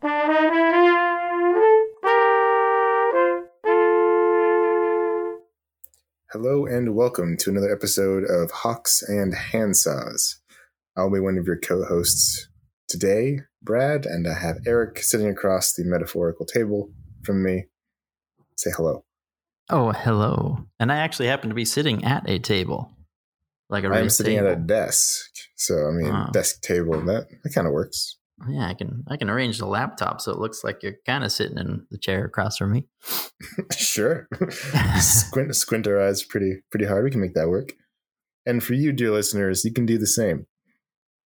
Hello and welcome to another episode of Hawks and Handsaws. I'll be one of your co hosts today, Brad, and I have Eric sitting across the metaphorical table from me. Say hello. Oh, hello. And I actually happen to be sitting at a table. Like a I'm sitting table. at a desk. So, I mean, Oh. desk table, that, that kind of works. Yeah, I can I can arrange the laptop so it looks like you're kind of sitting in the chair across from me. sure. squint, squint our eyes pretty, pretty hard. We can make that work. And for you, dear listeners, you can do the same.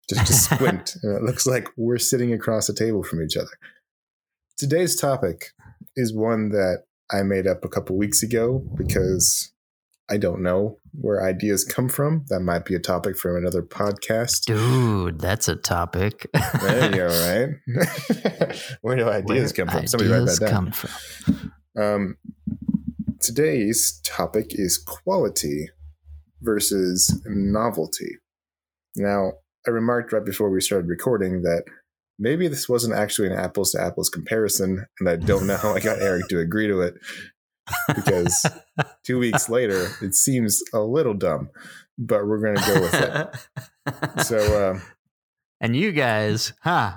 Just, just squint. and it looks like we're sitting across a table from each other. Today's topic is one that I made up a couple weeks ago because I don't know where ideas come from. That might be a topic for another podcast. Dude, that's a topic. There you go, right? where do ideas Where come from? Somebody write ideas that down. come from. Um, today's topic is quality versus novelty. Now, I remarked right before we started recording that maybe this wasn't actually an apples to apples comparison, and I don't know how I got Eric to agree to it because two weeks later it seems a little dumb, but we're going to go with it. So, um, and you guys, huh?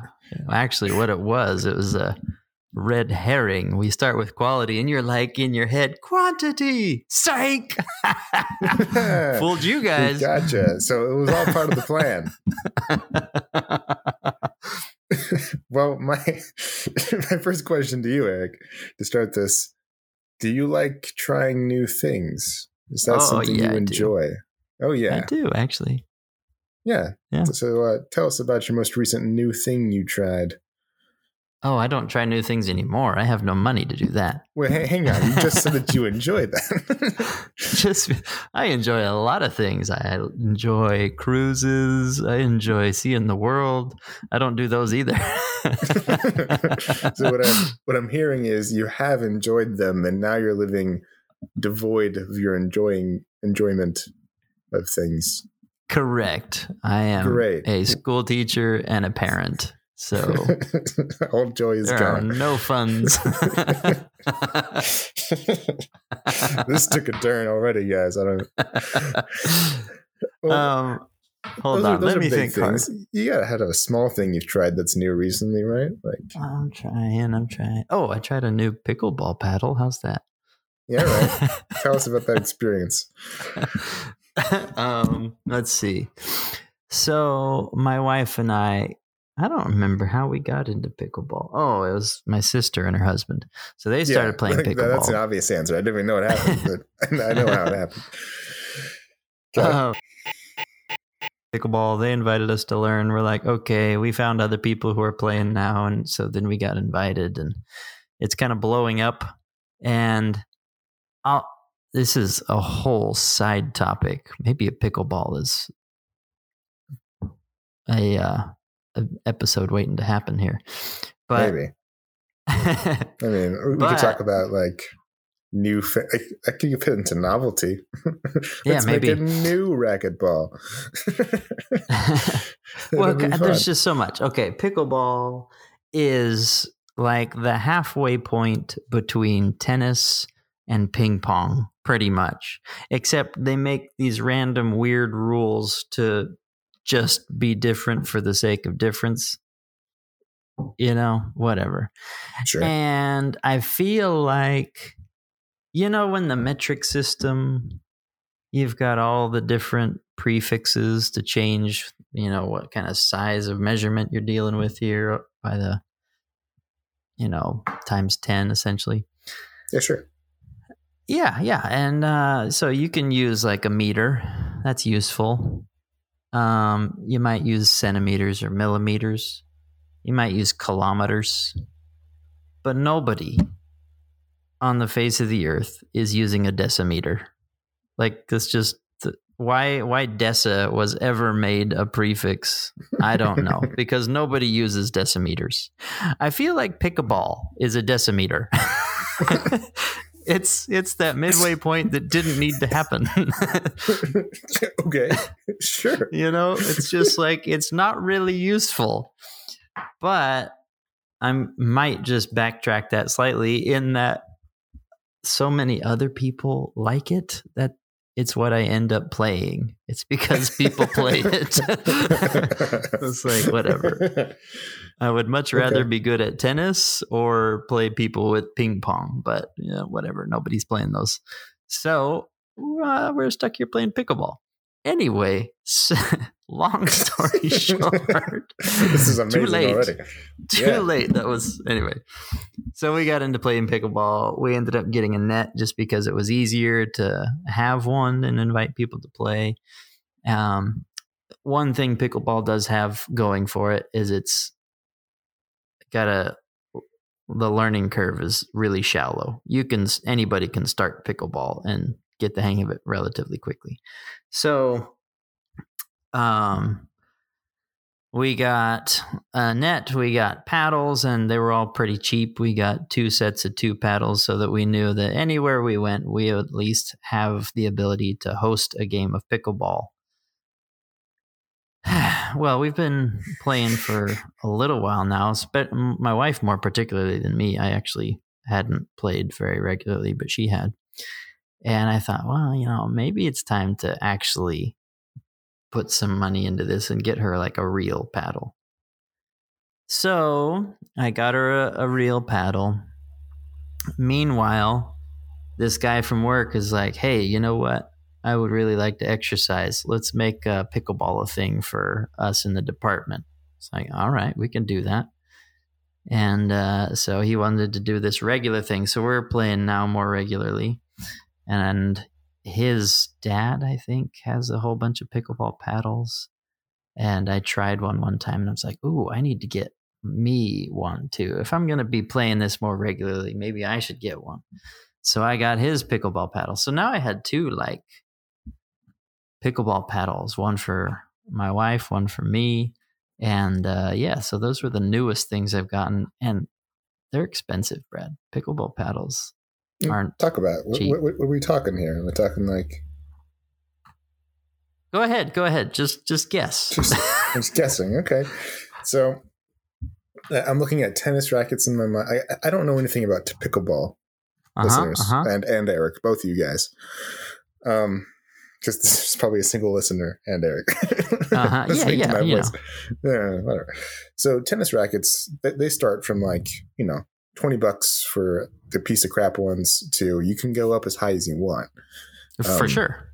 Actually, what it was, it was a red herring. We start with quality, and you're like in your head, quantity, psych. Fooled you guys. gotcha. So it was all part of the plan. well, my my first question to you, Eric, to start this: Do you like trying new things? Is that Oh, something yeah, you enjoy? Oh yeah, I do actually. yeah. Yeah. So uh, tell us about your most recent new thing you tried. Oh, I don't try new things anymore. I have no money to do that. Well, hang on. You just said that you enjoy that. Just, I enjoy a lot of things. I enjoy cruises. I enjoy seeing the world. I don't do those either. so what I'm what I'm hearing is you have enjoyed them, and now you're living devoid of your enjoying enjoyment of things. Correct. I am Great. a school teacher and a parent. So All joy is are gone. no funds. this took a turn already, guys. I don't. Well, um, hold are- on. those Let are me think. hard. things. You gotta have a small thing you've tried that's new recently, right? Like, I'm trying. I'm trying. Oh, I tried a new pickleball paddle. How's that? yeah, right. Tell us about that experience. um, let's see. So my wife and I, I don't remember how we got into pickleball. Oh, it was my sister and her husband. So they started Yeah, playing pickleball. That's an obvious answer. I didn't even know what happened, but I know how it happened. Um, pickleball. They invited us to learn. We're like, okay, we found other people who are playing now, and so then we got invited, and it's kind of blowing up. And I'll, this is a whole side topic. Maybe a pickleball is a, uh, a episode waiting to happen here, but Maybe. I mean, we But- could talk about like new. Fa- I, I could fit into novelty. Yeah, make a maybe. new racquetball. well, It'll be c- fun. there's just so much. Okay, pickleball is like the halfway point between tennis and ping pong, pretty much. Except they make these random weird rules to just be different for the sake of difference. You know, whatever. sure. And I feel like, you know, when the metric system, you've got all the different prefixes to change, you know, what kind of size of measurement you're dealing with here by the, you know, times 10 essentially. yeah, sure. Yeah, yeah. And uh, so you can use like a meter, that's useful. Um, you might use centimeters or millimeters. You might use kilometers. But nobody on the face of the earth is using a decimeter. Like this just why why deci was ever made a prefix, I don't know because nobody uses decimeters. I feel like pickleball is a decimeter. it's it's that midway point that didn't need to happen. okay, sure. you know, it's just like it's not really useful. But I might just backtrack that slightly in that so many other people like it that it's what I end up playing. It's because people play it. it's like whatever. I would much rather Okay. be good at tennis or play people with ping pong, but yeah, whatever. Nobody's playing those. So uh, we're stuck here playing pickleball. Anyway, long story short, this is amazing too late. already. Too Yeah. late. That was anyway. So we got into playing pickleball. We ended up getting a net just because it was easier to have one and invite people to play. Um, one thing pickleball does have going for it is it's got a the learning curve is really shallow. You can anybody can start pickleball and get the hang of it relatively quickly. So, um, we got a net, we got paddles, and they were all pretty cheap. We got two sets of two paddles so that we knew that anywhere we went, we at least have the ability to host a game of pickleball. well, we've been playing for a little while now. Spe- my wife, more particularly than me, I actually hadn't played very regularly, but she had. And I thought, well, you know, maybe it's time to actually put some money into this and get her like a real paddle. So I got her a, a real paddle. Meanwhile, this guy from work is like, hey, you know what? I would really like to exercise. Let's make uh, pickleball a thing for us in the department. It's like, all right, we can do that. And uh, so he wanted to do this regular thing. So we're playing now more regularly. And his dad, I think, has a whole bunch of pickleball paddles. And I tried one one time and I was like, ooh, I need to get me one too. If I'm going to be playing this more regularly, maybe I should get one. So I got his pickleball paddle. So now I had two like pickleball paddles, one for my wife, one for me. And uh, yeah, so those were the newest things I've gotten. And they're expensive, Brad. Pickleball paddles aren't. Talk about what, what, what are we talking here? We're talking like Go ahead, go ahead. Just just guess. Just- I'm just guessing. Okay, so uh, I'm looking at tennis rackets in my mind. I, I don't know anything about pickleball, uh-huh, listeners, uh-huh. and and Eric, both of you guys. Um, because this is probably a single listener and Eric. Uh-huh. Yeah, yeah, voice. Yeah, whatever. So tennis rackets, they, they start from like you know twenty bucks for the piece of crap ones to you can go up as high as you want. For um, sure.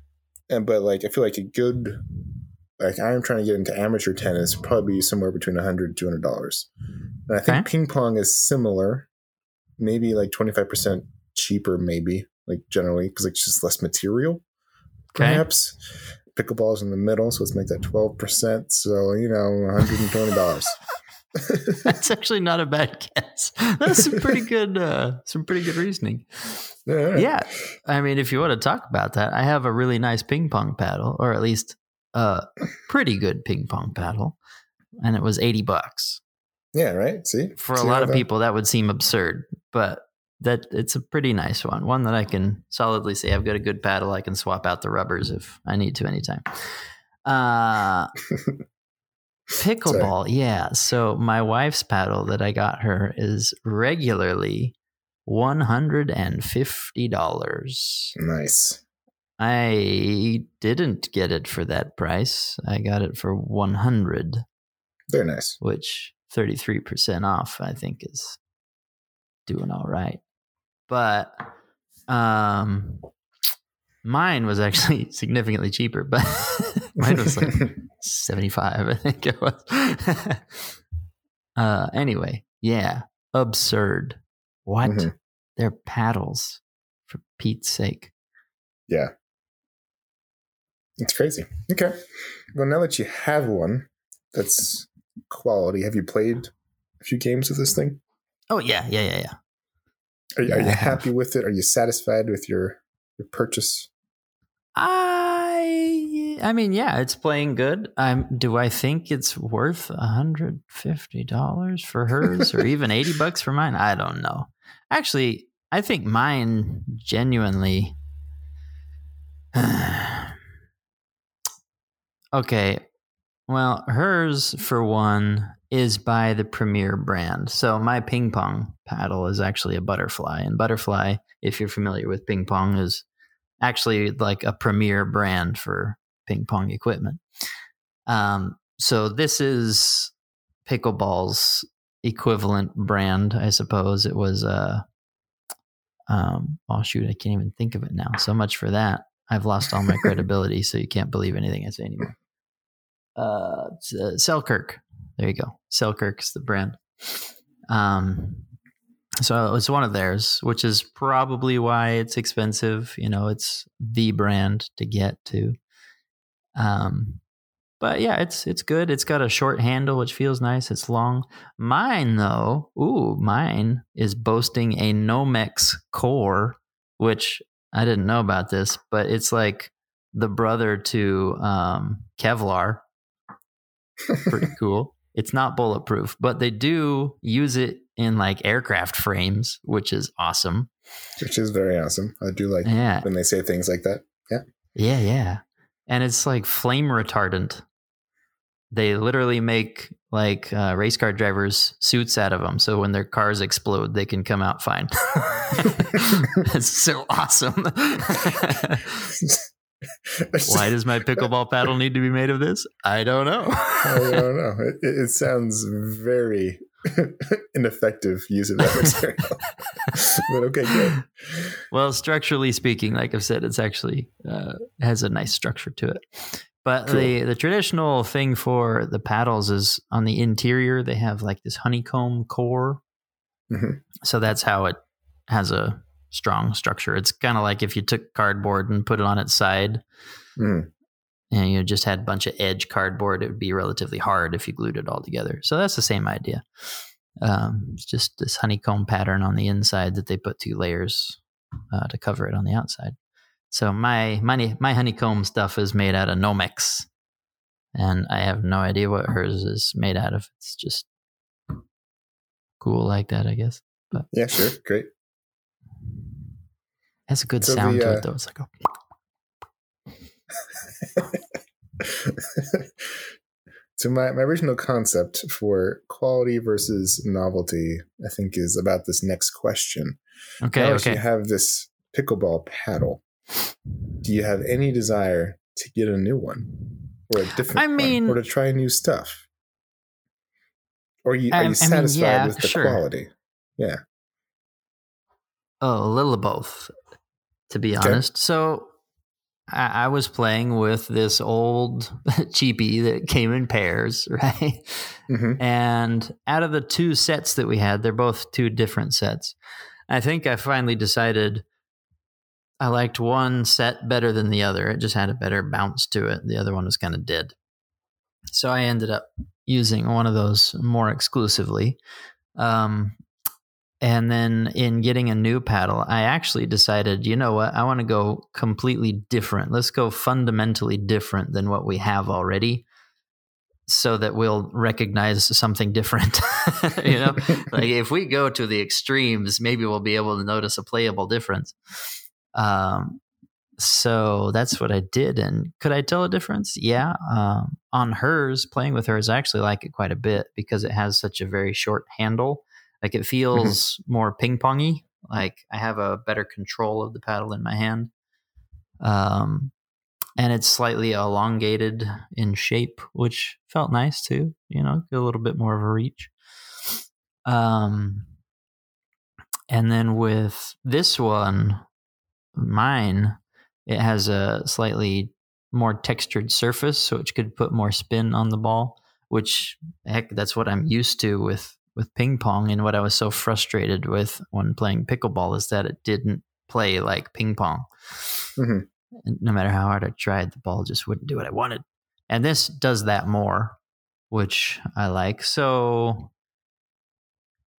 and but like I feel like a good like I'm trying to get into amateur tennis probably somewhere between 100 and 200 dollars. And I think Okay. ping pong is similar, maybe like 25 percent cheaper, maybe like generally because it's just less material, Okay. perhaps. Pickleball's in the middle, so let's make that 12 percent. So you know, 120 dollars. That's actually not a bad guess. That's some pretty good uh some pretty good reasoning. yeah, Yeah. I mean, if you want to talk about that, I have a really nice ping pong paddle, or at least a pretty good ping pong paddle. And it was 80 bucks. yeah, right. See, For a lot of that- people that would seem absurd, but that it's a pretty nice one. One that I can solidly say I've got a good paddle. I can swap out the rubbers if I need to anytime. Uh pickleball, yeah. So my wife's paddle that I got her is regularly $150. Nice. I didn't get it for that price. I got it for 100, Very nice. which 33% off I think is doing all right. But um mine was actually significantly cheaper, but mine was like 75 I think it was. uh anyway, yeah, absurd. What? Mhm. They're paddles for Pete's sake. Yeah. It's crazy. Okay. Well, now that you have one that's quality, have you played a few games with this thing? Oh yeah, yeah, yeah, yeah. Are, you- Yeah, are you happy with it? Are you satisfied with your, your purchase? I I mean, yeah, it's playing good. Um, do I think it's worth hundred fifty dollars for hers, or even eighty bucks for mine? I don't know. Actually, I think mine genuinely. okay, well, hers for one is by the Premier brand. So my ping pong paddle is actually a butterfly, and butterfly, if you're familiar with ping pong, is actually like a Premier brand for ping pong equipment. Um, so this is pickleball's equivalent brand, I suppose. It was uh um oh shoot, I can't even think of it now. So much for that. I've lost all my credibility, so you can't believe anything I say anymore. Uh, uh Selkirk. There you go. Selkirk's the brand. Um so it's one of theirs, which is probably why it's expensive. You know, it's the brand to get to. Um, but yeah, it's it's good. It's got a short handle, which feels nice. It's long. Mine though, ooh, mine is boasting a Nomex core, which I didn't know about this, but it's like the brother to um, Kevlar. Pretty cool. It's not bulletproof, but they do use it in like aircraft frames, which is awesome. Which is very awesome. I do like yeah. when they say things like that. Yeah. Yeah, yeah and it's like flame retardant. They literally make like uh, race car drivers suits out of them, so when their cars explode, they can come out fine. it's so awesome. Why does my pickleball paddle need to be made of this? I don't know. I don't know. It, it sounds very ineffective use of that material. but okay, good. Well, structurally speaking, like I've said, it's actually uh, has a nice structure to it. But cool. the the traditional thing for the paddles is on the interior they have like this honeycomb core. Mm-hmm. So that's how it has a strong structure. It's kind of like if you took cardboard and put it on its side. Mm and you just had a bunch of edge cardboard, it would be relatively hard if you glued it all together. So that's the same idea. Um, it's just this honeycomb pattern on the inside that they put two layers uh, to cover it on the outside. So my my my honeycomb stuff is made out of Nomex, and I have no idea what hers is made out of. It's just cool like that, I guess. But yeah, sure, great. Has a good so sound the, uh, to it uh, though. It's like a so my, my original concept for quality versus novelty, I think, is about this next question. Okay. Now okay. You have this pickleball paddle. Do you have any desire to get a new one, or a different I mean, one, or to try new stuff? Or are you, are you satisfied I mean, yeah, with the sure. quality? Yeah. Oh, a little of both, to be okay. honest. So I, I was playing with this old cheapie that came in pairs, right? Mm-hmm. And out of the two sets that we had, they're both two different sets. I think I finally decided I liked one set better than the other. It just had a better bounce to it. The other one was kind of dead. So I ended up using one of those more exclusively. Um, and then in getting a new paddle, I actually decided, you know what? I want to go completely different. Let's go fundamentally different than what we have already so that we'll recognize something different. you know, like if we go to the extremes, maybe we'll be able to notice a playable difference. Um, so that's what I did. And could I tell a difference? Yeah. Um, on hers, playing with hers, I actually like it quite a bit because it has such a very short handle like it mm-hmm. feels mm-hmm. more ping pongy. Like I have a better control of the paddle in my hand. Um, and it's slightly elongated in shape, which felt nice too. You know, a little bit more of a reach. Um, and then with this one, mine, it has a slightly more textured surface, so it could put more spin on the ball. Which heck, that's what I'm used to with with ping pong and what I was so frustrated with when playing pickleball is that it didn't play like ping pong. Mm-hmm. no matter how hard I tried, the ball just wouldn't do what I wanted. And this does that more, which I like. So,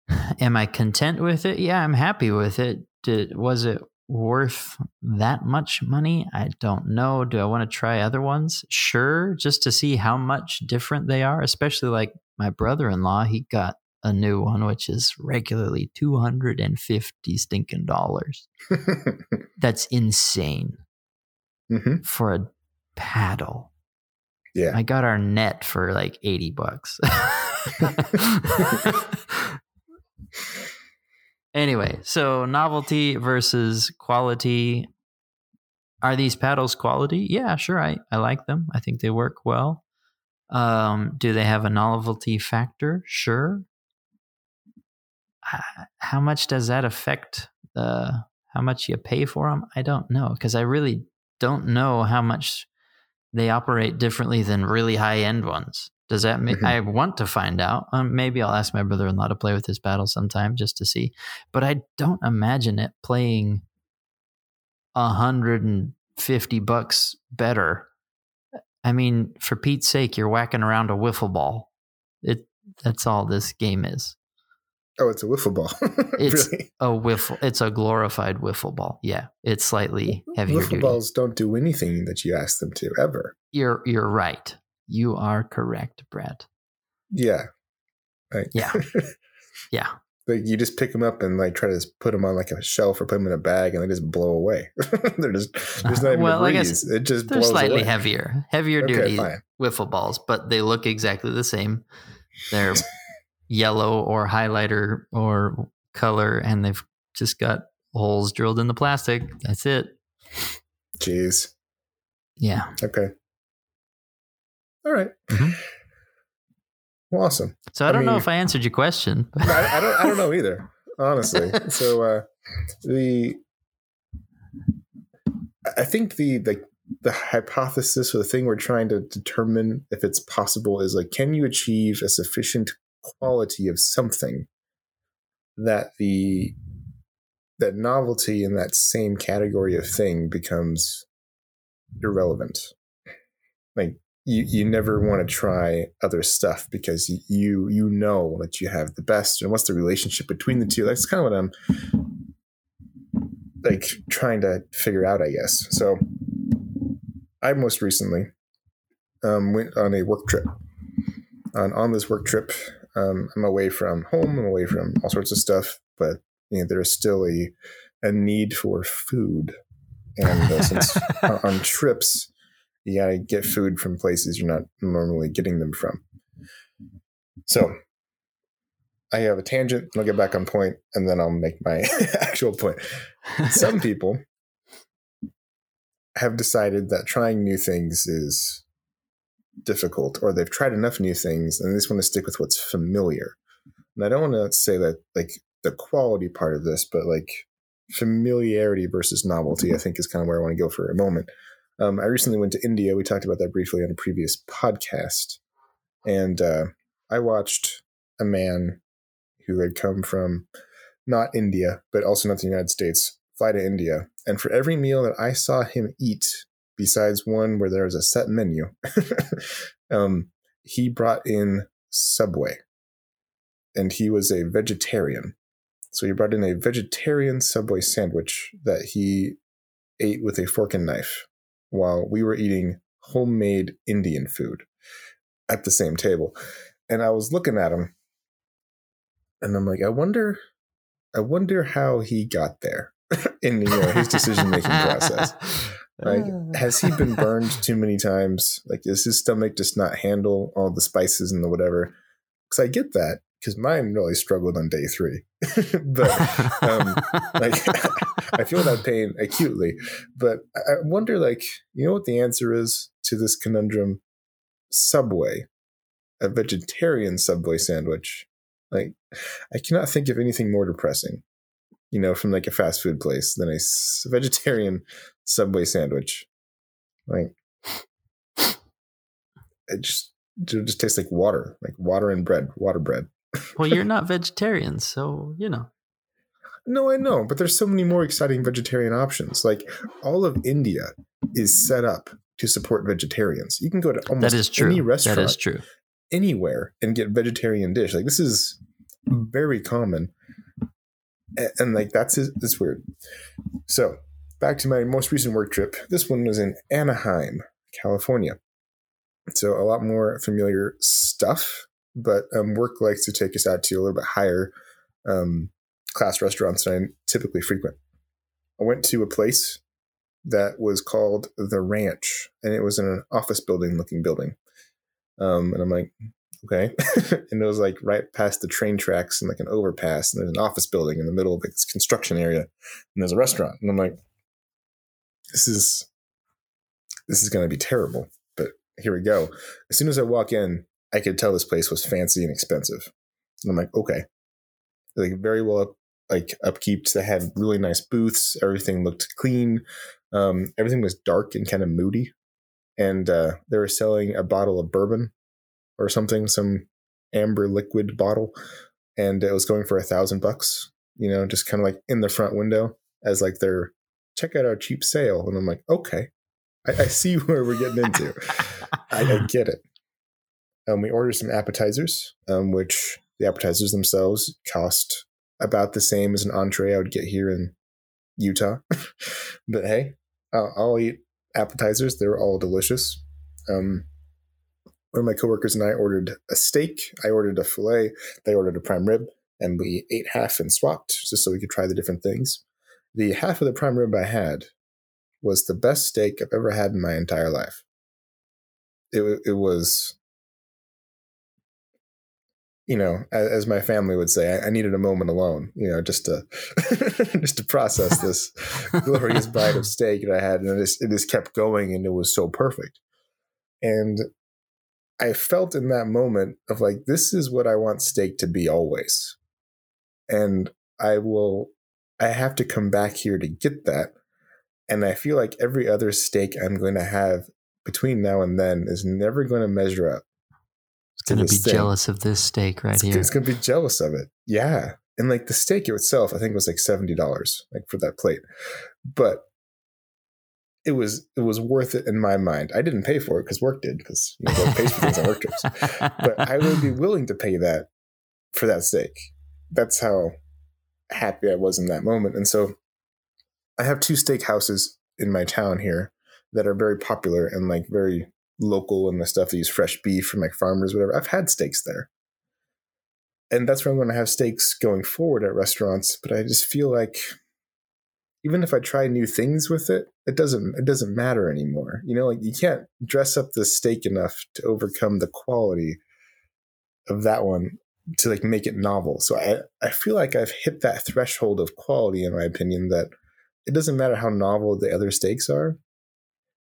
am I content with it? Yeah, I'm happy with it. Did, was it worth that much money? I don't know. Do I want to try other ones? Sure, just to see how much different they are, especially like my brother in law. He got a new one, which is regularly 250 stinking dollars. That's insane mm-hmm. for a paddle. Yeah. I got our net for like 80 bucks. anyway, so novelty versus quality. Are these paddles quality? Yeah, sure. I, I like them. I think they work well. Um, do they have a novelty factor? Sure. How much does that affect the how much you pay for them? I don't know because I really don't know how much they operate differently than really high end ones. Does that make Mhm. I want to find out? Um, maybe I'll ask my brother-in-law to play with his paddle sometime just to see. But I don't imagine it playing a hundred and fifty bucks better. I mean, for Pete's sake, you're whacking around a wiffle ball. It that's all this game is. Oh, it's a wiffle ball. It's- really? A wiffle. It's a glorified wiffle ball. Yeah, it's slightly heavier Wiffle duty. balls don't do anything that you ask them to ever. You're you're right. You are correct, Brett. Yeah. Right. Yeah. Yeah. like you just pick them up and like try to just put them on like a shelf or put them in a bag and they just blow away. They're just there's not even Well, a breeze. it just They're slightly away. heavier, heavier Okay, duty fine. wiffle balls, but they look exactly the same. They're yellow or highlighter or color, and they've just got holes drilled in the plastic. That's it. Jeez. Yeah. Okay. All right. Mhm. Well, awesome. So I I don't know if I answered your question. I, I don't. I don't know either. Honestly. So uh, the I think the like the hypothesis or the thing we're trying to determine if it's possible is like, can you achieve a sufficient quality of something that the that novelty in that same category of thing becomes irrelevant. Like you, you never want to try other stuff because y- you you know that you have the best and what's the relationship between the two. That's kind of what I'm like trying to figure out, I guess. So I most recently um, went on a work trip. On on this work trip, um, I'm away from home. I'm away from all sorts of stuff, but you know, there's still a a need for food, and uh, since on- on trips, you gotta get food from places you're not normally getting them from. So I have a tangent. I'll get back on point, and then I'll make my actual point. Some people have decided that trying new things is difficult, or they've tried enough new things, and they just want to stick with what's familiar. And I don't want to say that like the quality part of this, but like familiarity versus novelty, I think is kind of where I want to go for a moment. Um, I recently went to India. We talked about that briefly on a previous podcast. And uh, I watched a man who had come from not India, but also not the United States, fly to India. And for every meal that I saw him eat, besides one where there was a set menu, um, he brought in Subway. And he was a vegetarian. So he brought in a vegetarian Subway sandwich that he ate with a fork and knife while we were eating homemade Indian food at the same table. And I was looking at him and I'm like, I wonder I wonder how he got there in you know, his decision making process. Like, has he been burned too many times? Like, does his stomach just not handle all the spices and the whatever? Because I get that, because mine really struggled on day three. but um, like, I feel that pain acutely. But I wonder, like, you know what the answer is to this conundrum? Subway, a vegetarian Subway sandwich. Like, I cannot think of anything more depressing, you know, from like a fast food place than a vegetarian Subway sandwich. Like, it just it just tastes like water, like water and bread, water bread. well, you're not vegetarian, so you know. No, I know, but there's so many more exciting vegetarian options. Like all of India is set up to support vegetarians. You can go to almost That is true. any restaurant That is true. anywhere and get vegetarian dish. Like this is very common, and, and like that's that's weird. So back to my most recent work trip. This one was in Anaheim, California. So a lot more familiar stuff, but um, work likes to take us out to a little bit higher um, class restaurants than I typically frequent. I went to a place that was called the Ranch, and it was in an office building looking building. Um, and I'm like, okay. and it was like right past the train tracks and like an overpass, and there's an office building in the middle of like this construction area, and there's a restaurant. And I'm like, this is this is going to be terrible. But here we go. As soon as I walk in, I could tell this place was fancy and expensive. And I'm like, okay, like very well up, like upkeep. They had really nice booths. Everything looked clean. Um, everything was dark and kind of moody. And uh, they were selling a bottle of bourbon or something, some amber liquid bottle, and it was going for a thousand bucks. You know, just kind of like in the front window as like their check out our cheap sale. And I'm like, okay, I, I see where we're getting into. I, I, get it. Um, we ordered some appetizers, um, which the appetizers themselves cost about the same as an entree I would get here in Utah. but hey, I'll, I'll, eat appetizers. They're all delicious. Um, one of my coworkers and I ordered a steak. I ordered a filet. They ordered a prime rib, and we ate half and swapped just so we could try the different things. The half of the prime rib I had was the best steak I've ever had in my entire life. It it was, you know, as, as my family would say, I, I, needed a moment alone, you know, just to just to process this glorious bite of steak that I had, and it just, it just kept going, and it was so perfect. And I felt in that moment of like, this is what I want steak to be always, and I will. I have to come back here to get that and I feel like every other steak I'm going to have between now and then is never going to measure up. It's going to be thing. jealous of this steak right it's, here. It's going to be jealous of it. Yeah. And like the steak itself, I think was like $70 like for that plate. But it was it was worth it in my mind. I didn't pay for it because work did because you know, work pays for things on work trips. But I would be willing to pay that for that steak. That's how happy I was in that moment. And so I have two steakhouses in my town here that are very popular and like very local and the stuff they use fresh beef from like farmers, whatever. I've had steaks there. And that's where I'm going to have steaks going forward at restaurants. But I just feel like even if I try new things with it, it doesn't it doesn't matter anymore. You know, like you can't dress up the steak enough to overcome the quality of that one to like make it novel. So I I feel like I've hit that threshold of quality in my opinion that it doesn't matter how novel the other steaks are.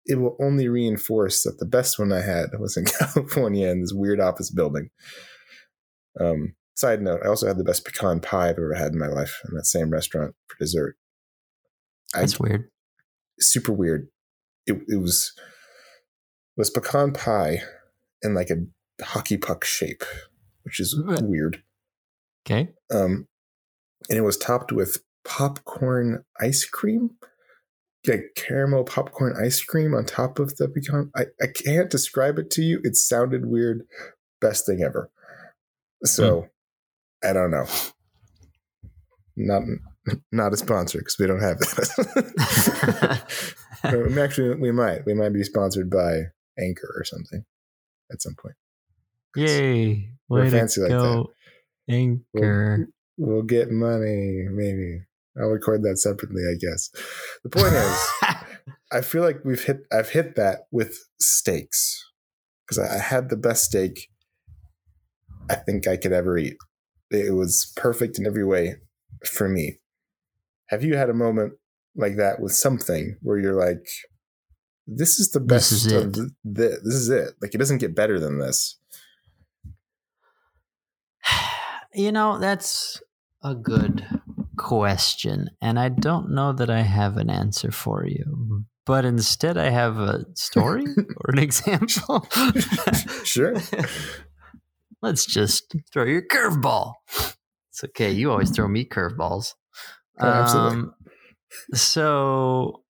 It will only reinforce that the best one I had was in California in this weird office building. Um, side note, I also had the best pecan pie I've ever had in my life in that same restaurant for dessert. That's I, weird. Super weird. It, it was it was pecan pie in like a hockey puck shape, which is weird. Okay. Um, and it was topped with popcorn ice cream, like caramel popcorn ice cream on top of the pecan. I, I can't describe it to you. It sounded weird. Best thing ever. So mm. I don't know. Not not a sponsor because we don't have that. Actually, we might. We might be sponsored by Anchor or something at some point. Yay! Way We're fancy like that. Anchor. We'll, we'll, get money, maybe. I'll record that separately, I guess. The point is, I feel like we've hit. I've hit that with steaks because I, I had the best steak I think I could ever eat. It was perfect in every way for me. Have you had a moment like that with something where you're like, "This is the best this is of the, the, this is it." Like it doesn't get better than this. You know, that's a good question, and I don't know that I have an answer for you. But instead, I have a story or an example. sure. Let's just throw your curveball. It's okay. You always throw me curveballs. Oh, absolutely. Um, so,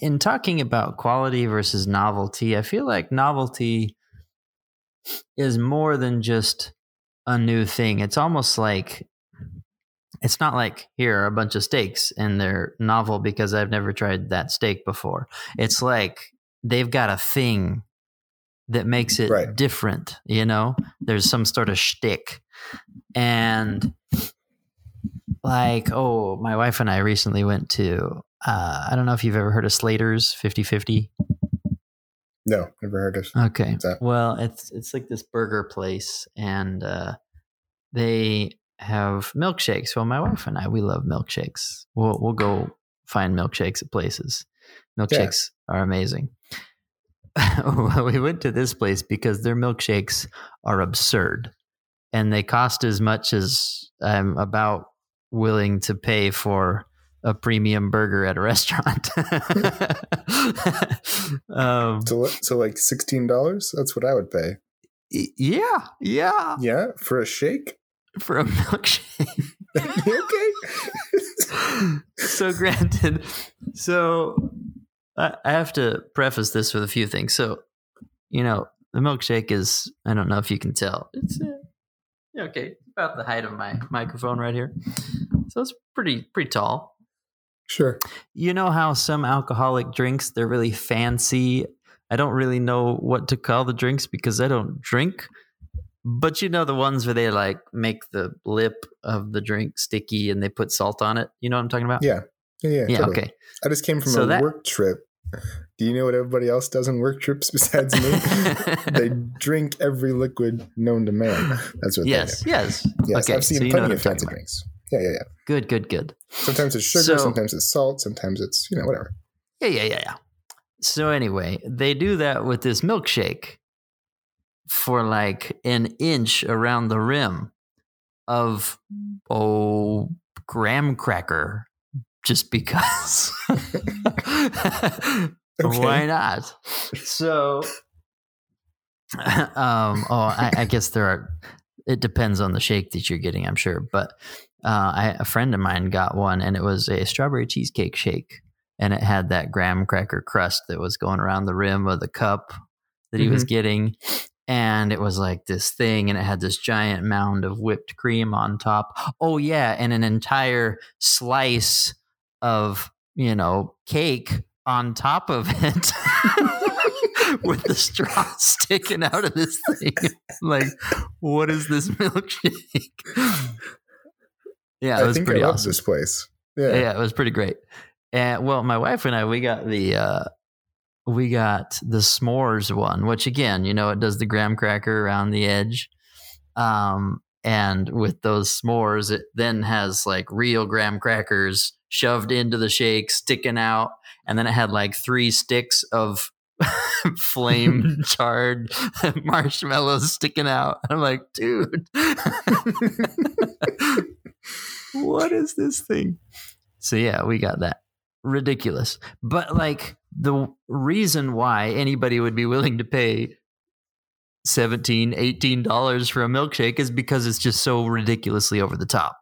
in talking about quality versus novelty, I feel like novelty is more than just a new thing. It's almost like it's not like here are a bunch of steaks and they're novel because I've never tried that steak before. It's like they've got a thing that makes it right. different. You know, there's some sort of shtick, and like, oh, my wife and I recently went to. Uh, I don't know if you've ever heard of Slater's 50 50. No, never heard of. Okay. Well, it's it's like this burger place, and uh, they have milkshakes. Well, my wife and I we love milkshakes. We'll we'll go find milkshakes at places. Milkshakes are amazing. we went to this place because their milkshakes are absurd, and they cost as much as I'm about willing to pay for a premium burger at a restaurant. um, So, so like sixteen dollars. That's what I would pay. yeah, yeah, Yeah, for a shake. for a milkshake. okay. so granted, so I, I have to preface this with a few things. So, you know, the milkshake is I don't know if you can tell. It's okay, about the height of my microphone right here. So it's pretty pretty tall. Sure. You know how some alcoholic drinks they're really fancy. I don't really know what to call the drinks because I don't drink. But you know the ones where they like make the lip of the drink sticky and they put salt on it. You know what I'm talking about? Yeah. Yeah. Yeah. Yeah. totally. Okay. I just came from So a that- work trip. Do you know what everybody else does on work trips besides me? they drink every liquid known to man. That's what yes. Yes. they do. Yes, okay. I've seen so plenty of fancy drinks. Yeah, yeah, yeah. Good. Good. Good. Sometimes it's sugar, So- sometimes it's salt, sometimes it's you know whatever. Yeah. Yeah. Yeah. Yeah. So anyway, they do that with this milkshake for like an inch around the rim of oh graham cracker just because. Okay. why not? So um oh I, I guess there are it depends on the shake that you're getting i'm sure but uh I, a friend of mine got one and it was a strawberry cheesecake shake and it had that graham cracker crust that was going around the rim of the cup that he was getting. And it was like this thing and it had this giant mound of whipped cream on top. Oh yeah and an entire slice of you know cake on top of it with the straw sticking out of this thing like what is this milkshake yeah it was pretty I awesome this place. Yeah. yeah. it was pretty great. And well, my wife and I, we got the uh, we got the s'mores one, which again, you know, it does the graham cracker around the edge. Um, and with those s'mores, it then has like real graham crackers shoved into the shake, sticking out, and then it had like three sticks of flame charred marshmallows sticking out. I'm like, dude, what is this thing? So yeah, we got that. Ridiculous. But like the reason why anybody would be willing to pay 17 18 dollars for a milkshake is because it's just so ridiculously over the top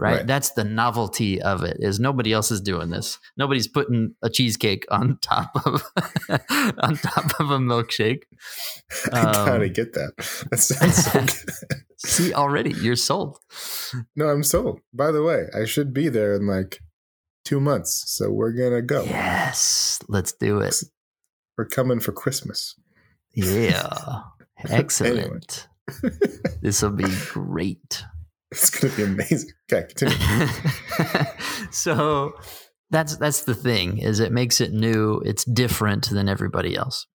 right? Right. that's the novelty of it is nobody else is doing this nobody's putting a cheesecake on top of on top of a milkshake I gotta Um, get that. That sounds so good. see already you're sold no, I'm sold. By the way, I should be there in like two months, so we're gonna go. yes let's do it We're coming for Christmas. yeah excellent this will be great It's gonna be amazing. Okay, continue. so that's that's the thing is it makes it new it's different than everybody else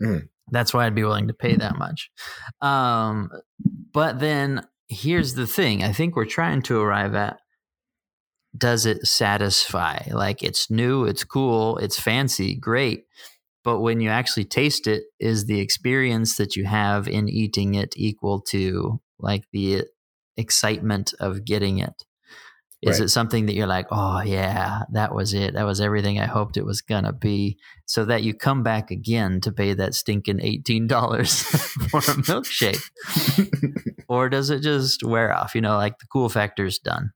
Mm. that's why i'd be willing to pay that much um, but then here's the thing i think we're trying to arrive at does it satisfy like it's new it's cool it's fancy great but when you actually taste it is the experience that you have in eating it equal to like the excitement of getting it. Is Right. it something that you're like oh yeah that was it. That was everything i hoped it was gonna be so that you come back again to pay that stinking $18 for a milkshake? Or does it just wear off? You know like the cool factor's done.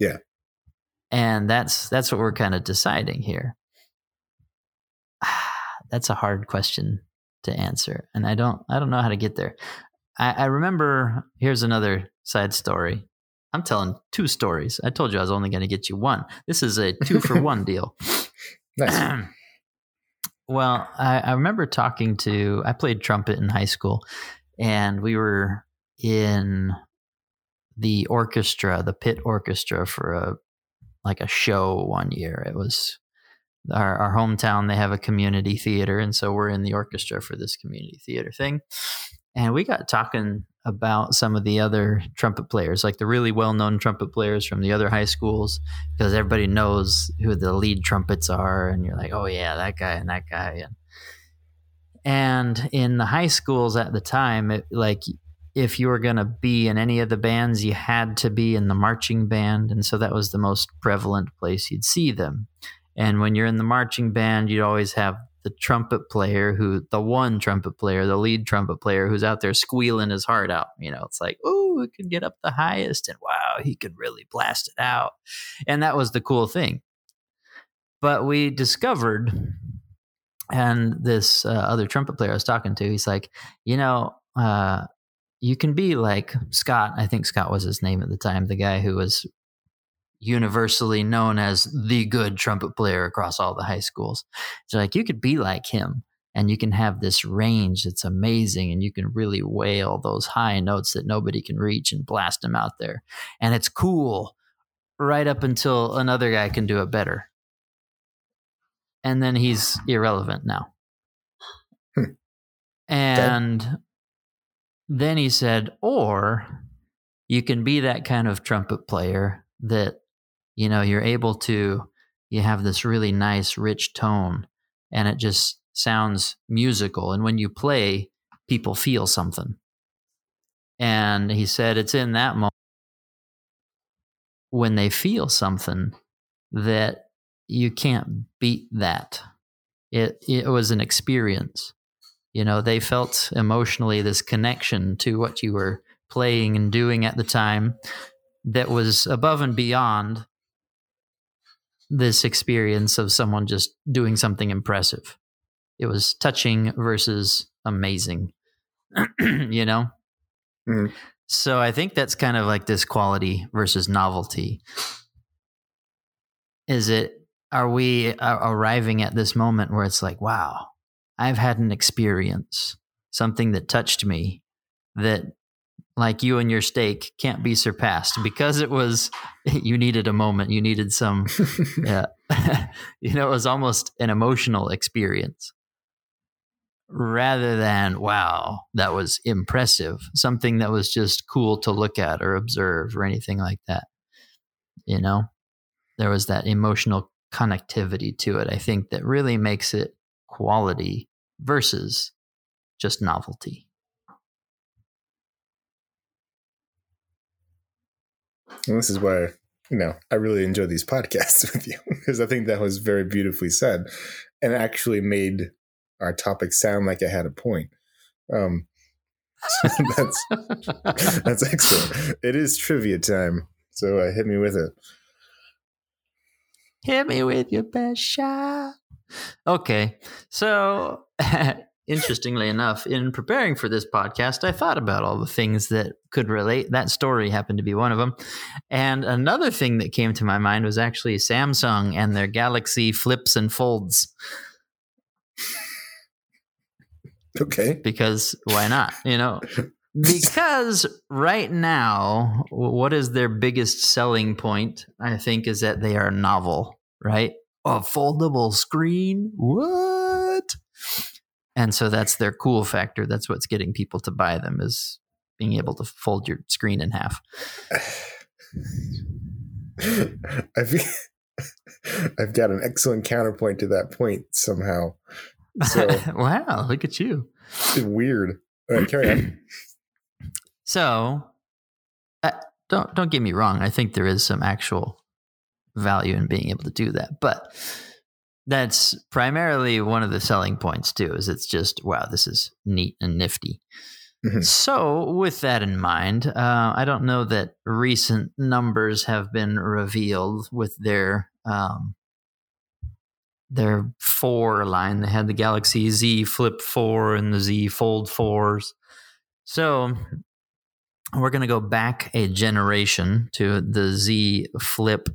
Yeah. and that's that's what we're kind of deciding here. That's a hard question to answer and i don't i don't know how to get there. I, I remember here's another side story i'm telling two stories i told you i was only going to get you one this is a two for one deal nice. well, I, I remember talking to, I played trumpet in high school, and we were in the orchestra, the pit orchestra for a like a show one year. It was our, our hometown, they have a community theater. And so we're in the orchestra for this community theater thing. And we got talking about some of the other trumpet players, like the really well known trumpet players from the other high schools, because everybody knows who the lead trumpets are. And you're like, oh, yeah, that guy and that guy. And, and in the high schools at the time, it, like if you were going to be in any of the bands, you had to be in the marching band. And so that was the most prevalent place you'd see them. And when you're in the marching band, you'd always have the trumpet player who, the one trumpet player, the lead trumpet player who's out there squealing his heart out. You know, it's like, oh, it could get up the highest. And wow, he could really blast it out. And that was the cool thing. But we discovered, and this uh, other trumpet player I was talking to, he's like, you know, uh, you can be like Scott. I think Scott was his name at the time, the guy who was universally known as the good trumpet player across all the high schools. So, like, you could be like him and you can have this range that's amazing and you can really wail those high notes that nobody can reach and blast them out there. And it's cool right up until another guy can do it better. And then he's irrelevant now. Hmm. and then he said, or you can be that kind of trumpet player that, you know, you're able to, you have this really nice, rich tone and it just sounds musical. And when you play, people feel something. And he said, it's in that moment when they feel something that you can't beat that. It, it was an experience you know they felt emotionally this connection to what you were playing and doing at the time that was above and beyond this experience of someone just doing something impressive. It was touching versus amazing you know? Mm. so i think that's kind of like this quality versus novelty. Is it are we arriving at this moment where it's like wow I've had an experience, something that touched me that like you and your steak can't be surpassed. Because it was you needed a moment. You needed some yeah. You know it was almost an emotional experience. Rather than wow that was impressive. Something that was just cool to look at or observe or anything like that. You know? There was that emotional connectivity to it i think that really makes it quality versus just novelty. And this is why you know I really enjoy these podcasts with you because I think that was very beautifully said, and actually made our topic sound like I had a point. Um, so that's that's excellent. It is trivia time, so uh, hit me with it. Hit me with your best shot. Okay. So, interestingly enough, in preparing for this podcast, I thought about all the things that could relate. That story happened to be one of them. And another thing that came to my mind was actually Samsung and their Galaxy flips and folds. Okay. Because why not? You know, because right now, what is their biggest selling point? I think is that they are novel, right? a foldable screen? What? And so that's their cool factor. That's what's getting people to buy them is being able to fold your screen in half. I've I've got an excellent counterpoint to that point somehow. So wow, look at you. Weird. All right, carry on. So, uh, don't don't get me wrong. I think there is some actual value in being able to do that. But that's primarily one of the selling points too is it's just wow this is neat and nifty. Mm-hmm. so with that in mind uh, i don't know that recent numbers have been revealed with their um, their four line. They had the galaxy z flip 4 and the z fold 4s so we're going to go back a generation to the z flip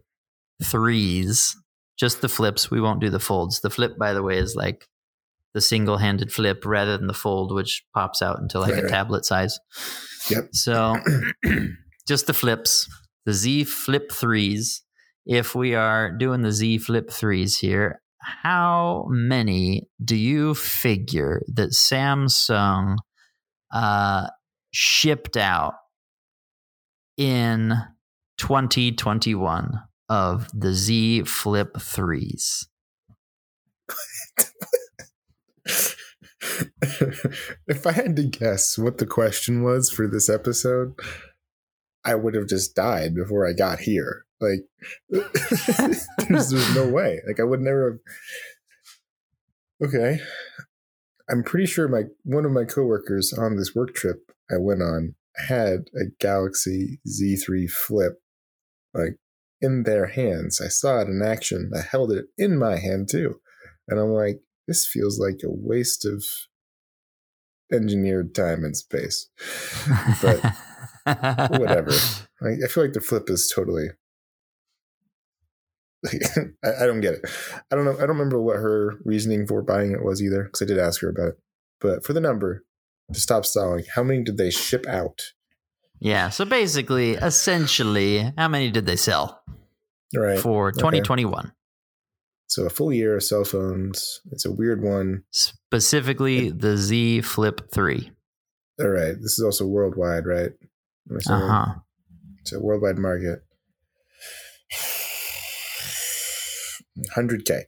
threes, just the flips. We won't do the folds. The flip, by the way, is like the single handed flip rather than the fold, which pops out into like right, a right. tablet size. Yep. So just the flips, the Z flip threes. If we are doing the Z flip threes here, how many do you figure that Samsung uh, shipped out in 2021 of the Z Flip 3s? if I had to guess what the question was for this episode, I would have just died before I got here. Like, there's, there's no way. Like, I would never have. Okay. I'm pretty sure my one of my coworkers on this work trip I went on had a Galaxy Z3 Flip, like in their hands. I saw it in action. I held it in my hand too, and I'm like, this feels like a waste of engineered time and space. But whatever. I, I feel like the flip is totally. I, I, don't get it. I don't know. I don't remember what her reasoning for buying it was either, because I did ask her about it. But for the number, to stop stalling, how many did they ship out? Yeah. So basically, essentially, how many did they sell? Right. For 2021. Okay. So a full year of cell phones. It's a weird one. Specifically, the Z Flip 3. All right. This is also worldwide, right? Uh huh. It's a worldwide market. 100K.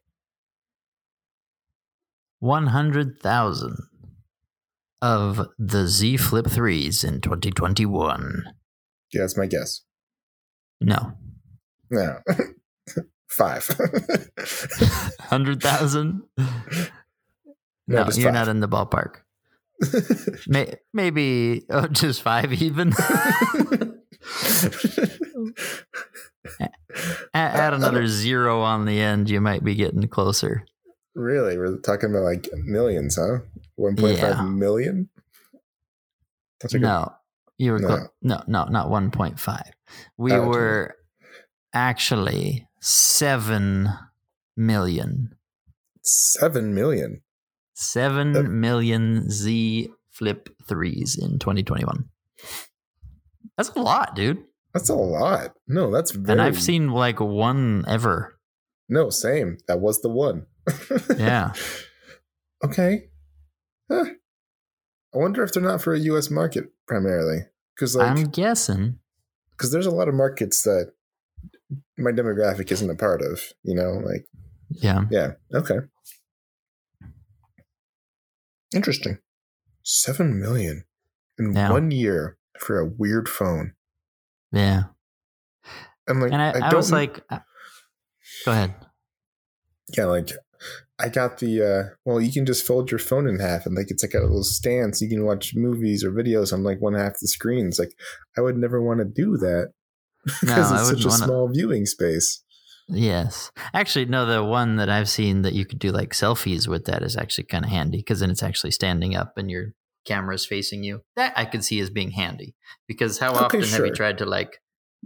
100,000 of the Z Flip 3s in 2021. Yeah, that's my guess. No. No. Five. 100,000? No, no you're five. not in the ballpark. May, maybe oh, just five even. add, another uh, zero on the end, you might be getting closer. Really? We're talking about like millions, huh? 1.5 yeah. million? no, you were no. No, no, not 1.5. We oh, were actually 7 million. 7 million. Seven million Z Flip 3s in 2021. That's a lot, dude. That's a lot. No, that's very. And I've seen like one ever. No, same. That was the one. yeah. Okay. Huh. I wonder if they're not for a U.S. market primarily, because like, I'm guessing because there's a lot of markets that my demographic isn't a part of. You know, like yeah, yeah. Okay. Interesting. Seven million in yeah. one year for a weird phone. Yeah. I'm like, and I, I, I was like, uh, go ahead. Yeah, like I got the uh well, you can just fold your phone in half and like it's like a little stand so you can watch movies or videos on like one half the screen. It's like I would never want to do that because no, it's such a wanna... small viewing space. Yes. Actually, no, the one that I've seen that you could do like selfies with that is actually kind of handy because then it's actually standing up and your camera is facing you. That I could see as being handy because how okay, often sure. have you tried to like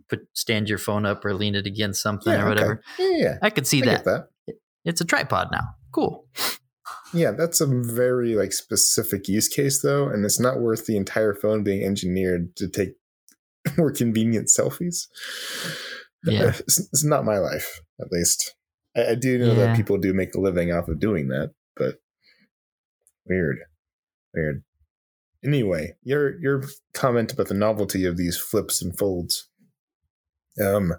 put stand your phone up or lean it against something yeah, or whatever? Okay. Yeah, yeah, I could see I that. that. It's a tripod now. Cool. Yeah, that's a very like specific use case though, and it's not worth the entire phone being engineered to take more convenient selfies yeah. It's, it's, not my life, at least. I, I do know yeah. that people do make a living off of doing that, but weird, weird. Anyway, your your comment about the novelty of these flips and folds. Um,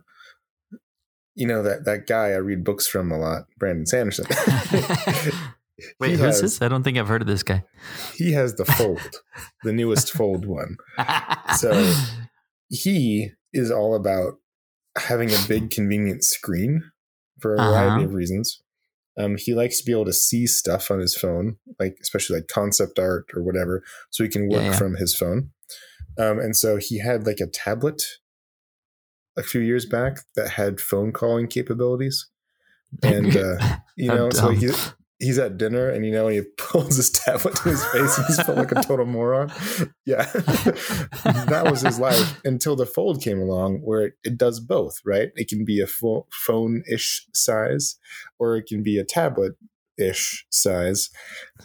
you know that that guy I read books from a lot, Brandon Sanderson. Wait, who's has, this? I don't think I've heard of this guy. He has the fold, the newest fold one. So he is all about having a big convenient screen for a uh-huh. variety of reasons. Um, he likes to be able to see stuff on his phone, like especially like concept art or whatever, so he can work yeah, yeah. from his phone. Um, and so he had like a tablet a few years back that had phone calling capabilities, and uh, you know, so he he's at dinner and you know he pulls his tablet to his face and he's felt like a total moron. Yeah. That was his life until the fold came along where it, it does both right? It can be a full phone-ish size or it can be a tablet ish size.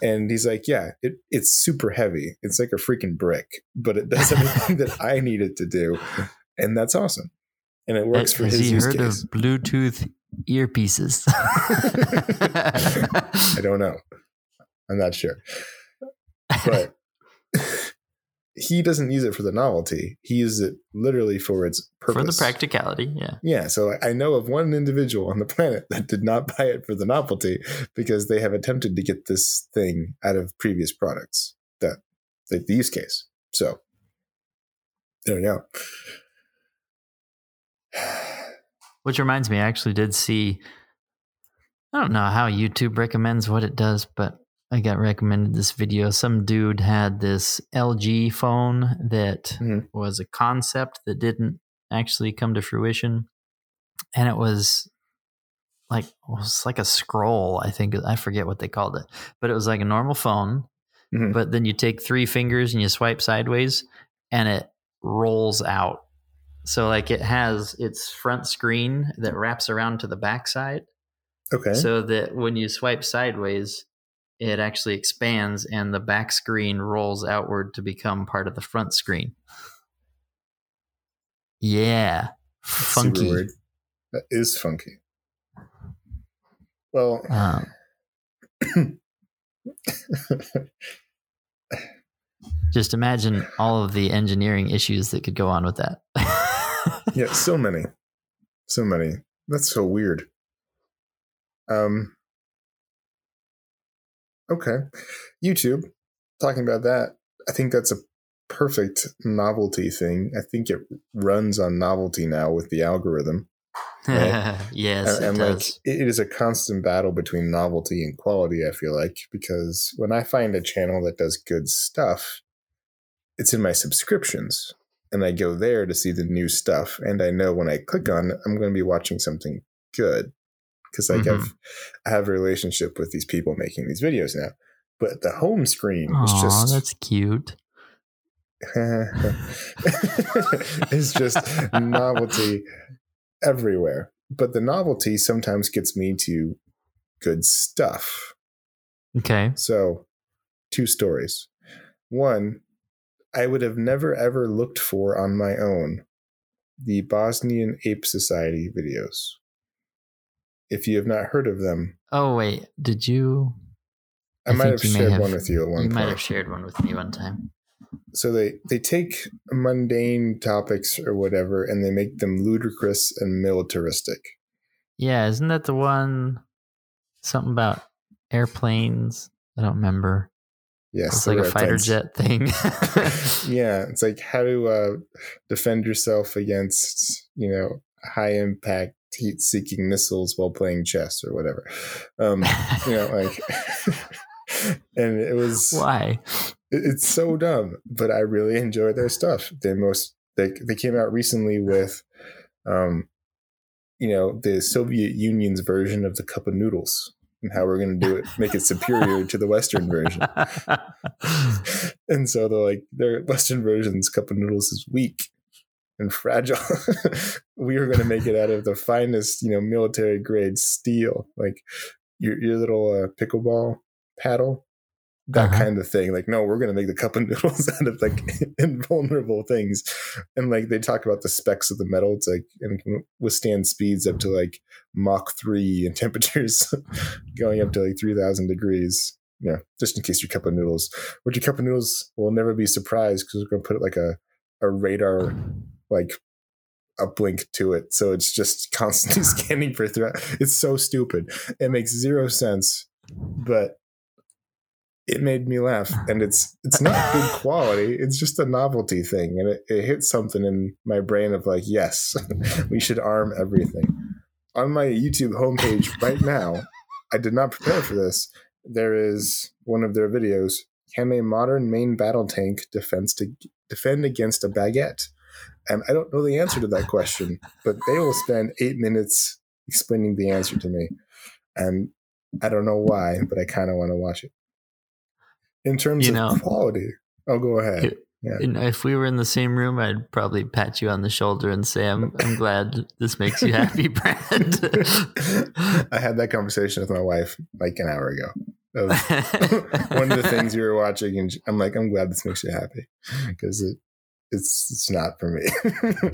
And he's like yeah it, it's super heavy. It's like a freaking brick but it does everything that i need it to do. And that's awesome and it works Has for his he use heard case. of bluetooth earpieces. I don't know. I'm not sure. But he doesn't use it for the novelty. He uses it literally for its purpose. For the practicality, yeah. Yeah, so I know of one individual on the planet that did not buy it for the novelty because they have attempted to get this thing out of previous products that like the use case. So there we go. Which reminds me, I actually did see. I don't know how YouTube recommends what it does, but I got recommended this video. Some dude had this LG phone that Mhm. was a concept that didn't actually come to fruition, and it was like it was like a scroll. I think I forget what they called it, but it was like a normal phone. Mhm. But then you take three fingers and you swipe sideways, and it rolls out. So like it has its front screen that wraps around to the backside Okay. so that when you swipe sideways, it actually expands and the back screen rolls outward to become part of the front screen. Yeah. Super Funky. That is funky. Well, Um, just imagine all of the engineering issues that could go on with that. yeah, so many. So many. That's so weird. Um Okay. YouTube, talking about that, I think that's a perfect novelty thing. I think it runs on novelty now with the algorithm. yes, and it and, like does. it is a constant battle between novelty and quality i feel like because when i find a channel that does good stuff it's in my subscriptions and i go there to see the new stuff and i know when i click on it i'm going to be watching something good because like Mhm. i've i have a relationship with these people making these videos now but the home screen is just that's cute. it's just novelty everywhere. But the novelty sometimes gets me to good stuff. Okay. So, two stories. One, I would have never ever looked for on my own the Bosnian Ape Society videos. If you have not heard of them, Oh wait, did you? I, I might have think you may shared have- one with you at one You point. might have shared one with me one time. so they they take mundane topics or whatever and they make them ludicrous and militaristic. Yeah, isn't that the one? Something about airplanes. I don't remember. Yes, It's like a fighter jet thing. yeah, it's like how to uh, defend yourself against you know high impact heat seeking missiles while playing chess or whatever. Um, you know, like, and it was Why? it- it's so dumb, but I really enjoy their stuff. They most they they came out recently with, um, you know, the Soviet Union's version of the cup of noodles and how we're going to do it, make it superior to the Western version. and so they're like their Western version's cup of noodles is weak and fragile. we are going to make it out of the finest, you know, military grade steel, like your your little uh, pickleball paddle, that Uh-huh. kind of thing. Like, no, we're going to make the cup of noodles out of like invulnerable things, and like they talk about the specs of the metal. It's like and can withstand speeds up to like Mach three and temperatures going up to like three thousand degrees. Yeah, just in case your cup of noodles, which your cup of noodles will never be surprised because we're going to put like a a radar like a blink to it, so it's just constantly scanning for threat. It's so stupid. It makes zero sense, but it made me laugh, and it's it's not good quality. It's just a novelty thing, and it, it hit something in my brain of like, yes, we should arm everything. On my YouTube homepage right now, I did not prepare for this. There is one of their videos. Can a modern main battle tank defense to defend against a baguette? And I don't know the answer to that question, but they will spend eight minutes explaining the answer to me. And I don't know why, but I kind of want to watch it. In terms You of know- quality, oh, go ahead. It- Yeah. You know, if we were in the same room, I'd probably pat you on the shoulder and say, "I'm, I'm glad this makes you happy, Brad." I had that conversation with my wife like an hour ago. One of the things you were watching, and I'm like, I'm glad this makes you happy because it, it's it's not for me.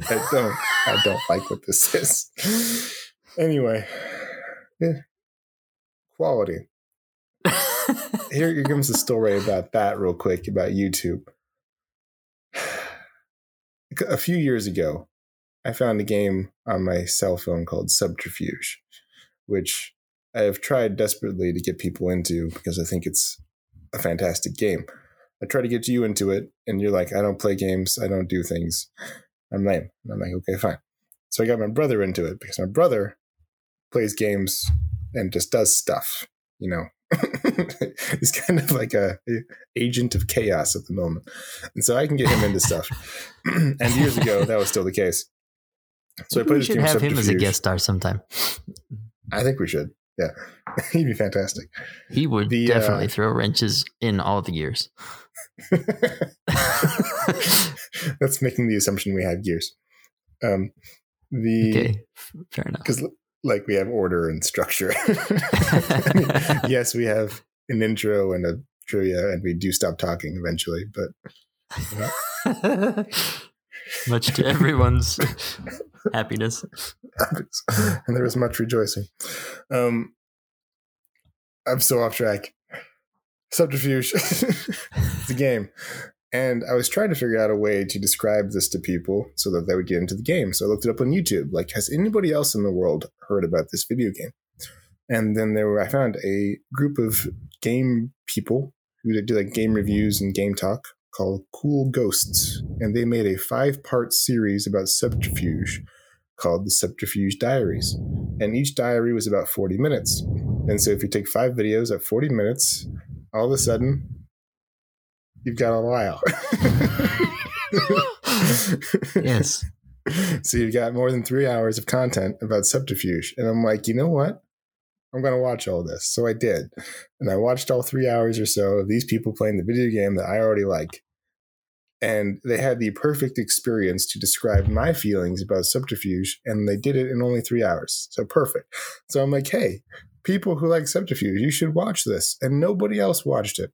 I don't I don't like what this is. Anyway, yeah. quality. Here, here comes a story about that, real quick, about YouTube. A few years ago, I found a game on my cell phone called Subterfuge, which I have tried desperately to get people into because I think it's a fantastic game. I try to get you into it, and you're like, I don't play games, I don't do things. I'm lame. And I'm like, okay, fine. So I got my brother into it because my brother plays games and just does stuff, you know. He's kind of like a, a, agent of chaos at the moment. And so I can get him into stuff. and years ago that was still the case. So I played we should have him as a guest star sometime. I think we should. Yeah. He'd be fantastic. He would the, definitely uh, throw wrenches in all the gears. That's making the assumption we have gears. Um, the okay, fair enough. Because like we have order and structure. yes, we have an intro and a trivia, and we do stop talking eventually, but. much to everyone's happiness. and there was much rejoicing. Um, I'm so off track. Subterfuge. it's a game. And I was trying to figure out a way to describe this to people so that they would get into the game. So I looked it up on YouTube. Like, has anybody else in the world heard about this video game? And then there were, I found a group of game people who do like game reviews and game talk called Cool Ghosts. And they made a five part series about subterfuge called the Subterfuge Diaries. And each diary was about 40 minutes. And so if you take five videos at 40 minutes, all of a sudden you've got a while. yes. So you've got more than three hours of content about subterfuge. And I'm like, you know what? I'm going to watch all this. So I did. And I watched all three hours or so of these people playing the video game that I already like. And they had the perfect experience to describe my feelings about subterfuge. And they did it in only three hours. So perfect. So I'm like, hey, people who like subterfuge, you should watch this. And nobody else watched it.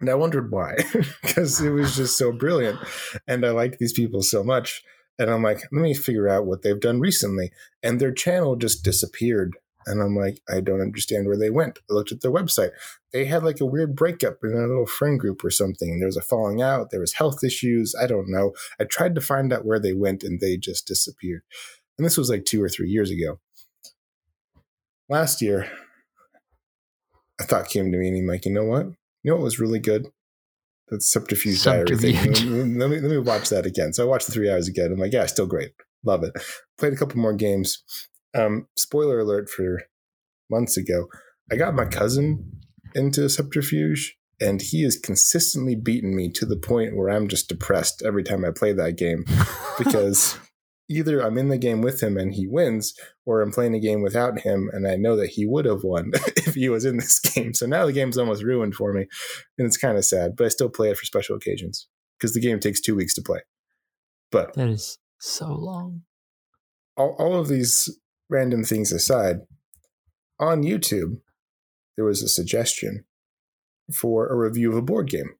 And I wondered why, because it was just so brilliant. And I liked these people so much. And I'm like, let me figure out what they've done recently. And their channel just disappeared. And I'm like, I don't understand where they went. I looked at their website. They had like a weird breakup in a little friend group or something. There was a falling out. There was health issues. I don't know. I tried to find out where they went and they just disappeared. And this was like two or three years ago. Last year, a thought came to me and I'm like, you know what? You know what was really good? That subterfuge, subterfuge. diary thing. Let me, let me watch that again. So I watched the three hours again. I'm like, yeah, still great. Love it. Played a couple more games. Um, spoiler alert for months ago. I got my cousin into subterfuge and he has consistently beaten me to the point where I'm just depressed every time I play that game because either I'm in the game with him and he wins, or I'm playing a game without him and I know that he would have won if he was in this game. So now the game's almost ruined for me, and it's kind of sad. But I still play it for special occasions because the game takes two weeks to play. But that is so long. All, all of these random things aside, on YouTube, there was a suggestion for a review of a board game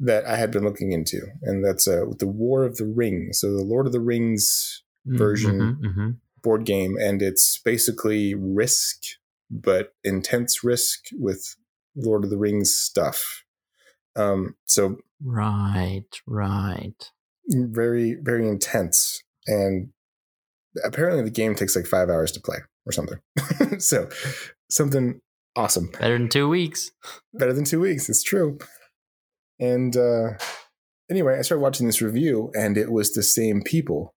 that I had been looking into, and that's uh, the War of the Ring. So the Lord of the Rings mm, version mm-hmm, mm-hmm. board game, and it's basically Risk, but intense Risk with Lord of the Rings stuff. Um, so right, right, very very intense, and apparently the game takes like five hours to play or something. so something awesome. Better than two weeks. Better than two weeks. It's true. And uh, anyway, I started watching this review, and it was the same people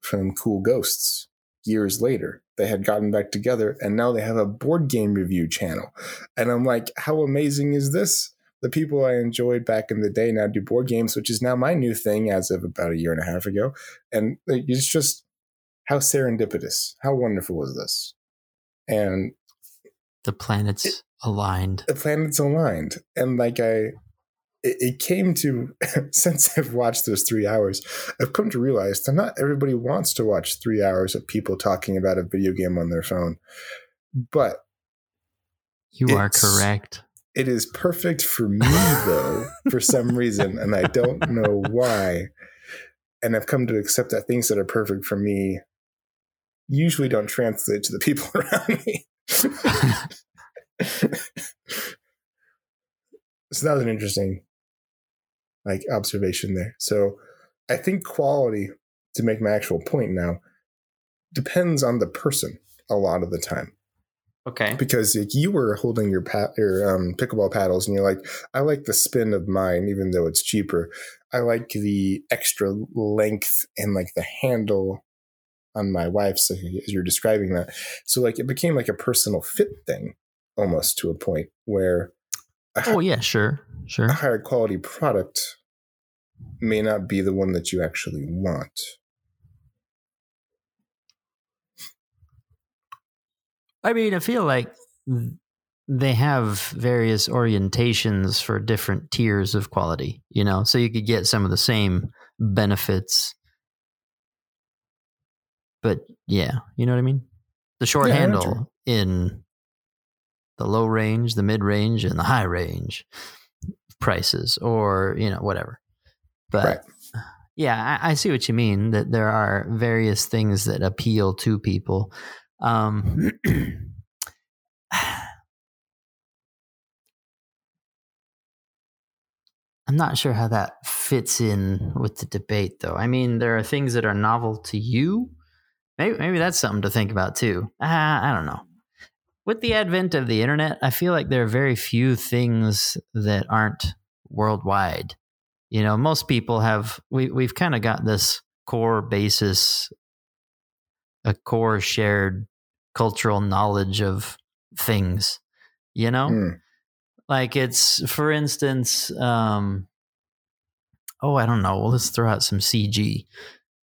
from Cool Ghosts years later. They had gotten back together, and now they have a board game review channel. And I'm like, how amazing is this? The people I enjoyed back in the day now do board games, which is now my new thing as of about a year and a half ago. And it's just how serendipitous, how wonderful is this? And the planets it, aligned. The planets aligned. And like I it, it came to since I've watched those three hours, I've come to realize that not everybody wants to watch three hours of people talking about a video game on their phone. But you are correct. It is perfect for me though, for some reason, and I don't know why. And I've come to accept that things that are perfect for me usually don't translate to the people around me. so that was an interesting like observation there. So I think quality, to make my actual point now, depends on the person a lot of the time. Okay. Because like, you were holding your pat your um, pickleball paddles, and you're like, I like the spin of mine, even though it's cheaper. I like the extra length and like the handle on my wife's as you're describing that. So like it became like a personal fit thing almost to a point where oh yeah, sure, sure. A higher quality product may not be the one that you actually want. I mean, I feel like they have various orientations for different tiers of quality, you know, so you could get some of the same benefits. But yeah, you know what I mean? The short yeah, handle in the low range, the mid range, and the high range prices, or, you know, whatever. But right. yeah, I, I, see what you mean that there are various things that appeal to people. Um, I'm not sure how that fits in with the debate, though. I mean, there are things that are novel to you. Maybe, maybe that's something to think about too. Uh, I don't know. With the advent of the internet, I feel like there are very few things that aren't worldwide. You know, most people have we we've kind of got this core basis, a core shared cultural knowledge of things. You know, mm. like it's for instance, um, oh, I don't know. Well, let's throw out some CG.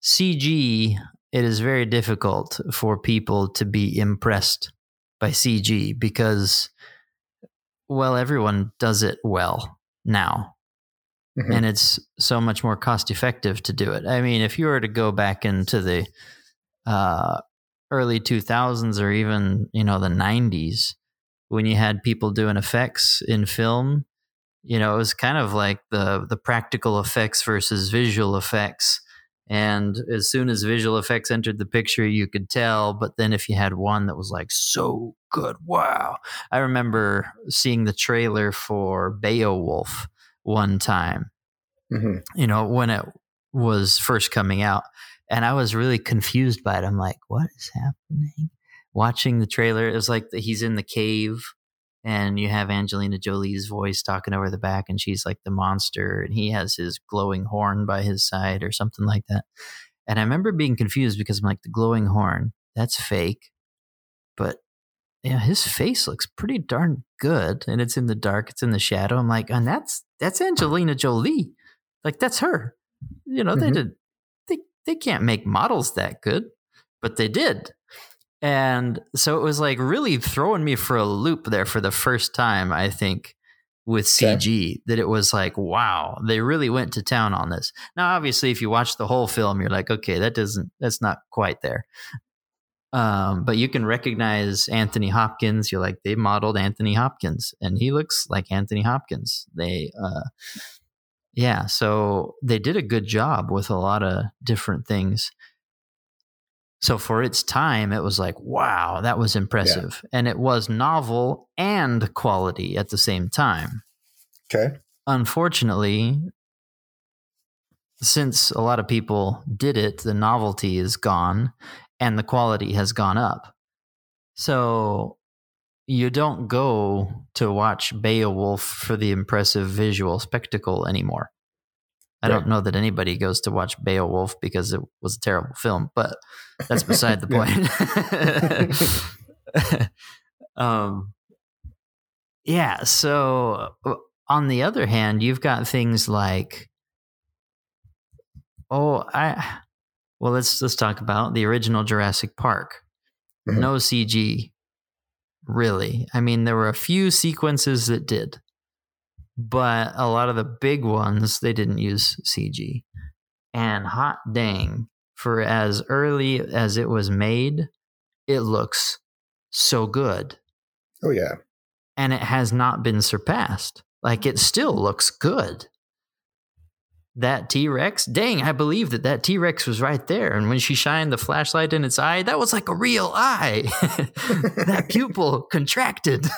CG. It is very difficult for people to be impressed by CG because, well, everyone does it well now Mm-hmm. and it's so much more cost effective to do it. I mean, if you were to go back into the uh, early 2000s or even you know the 90s, when you had people doing effects in film, you know it was kind of like the the practical effects versus visual effects. And as soon as visual effects entered the picture, you could tell. But then if you had one that was like so good, wow! I remember seeing the trailer for Beowulf one time, mm-hmm. you know, when it was first coming out. And I was really confused by it. I'm like, what is happening? Watching the trailer, it was like the, he's in the cave and you have Angelina Jolie's voice talking over the back, and she's like the monster, and he has his glowing horn by his side or something like that. And I remember being confused because I'm like, the glowing horn, that's fake. But yeah, his face looks pretty darn good, and it's in the dark, it's in the shadow. I'm like, and that's that's Angelina Jolie, like that's her. You know, mm-hmm. they did they they can't make models that good, but they did. And so it was like really throwing me for a loop there for the first time, I think, with CG, okay. that it was like, wow, they really went to town on this. Now, obviously, if you watch the whole film, you're like, okay, that doesn't, that's not quite there. Um, but you can recognize Anthony Hopkins. You're like, they modeled Anthony Hopkins, and he looks like Anthony Hopkins. They, uh, yeah, so they did a good job with a lot of different things. So for its time, it was like, wow, that was impressive. Yeah. And it was novel and quality at the same time. Okay. Unfortunately, since a lot of people did it, the novelty is gone and the quality has gone up. So you don't go to watch Beowulf for the impressive visual spectacle anymore. I don't know that anybody goes to watch Beowulf because it was a terrible film, but that's beside the point. um, yeah. So, uh, on the other hand, you've got things like, oh, I well, let's let's talk about the original Jurassic Park. Mm-hmm. No CG, really. I mean, there were a few sequences that did, but a lot of the big ones they didn't use CG. And hot dang, for as early as it was made, it looks so good. Oh yeah. And it has not been surpassed. Like it still looks good. that T Rex, dang, I believe that that T Rex was right there. And when she shined the flashlight in its eye, that was like a real eye. that pupil contracted.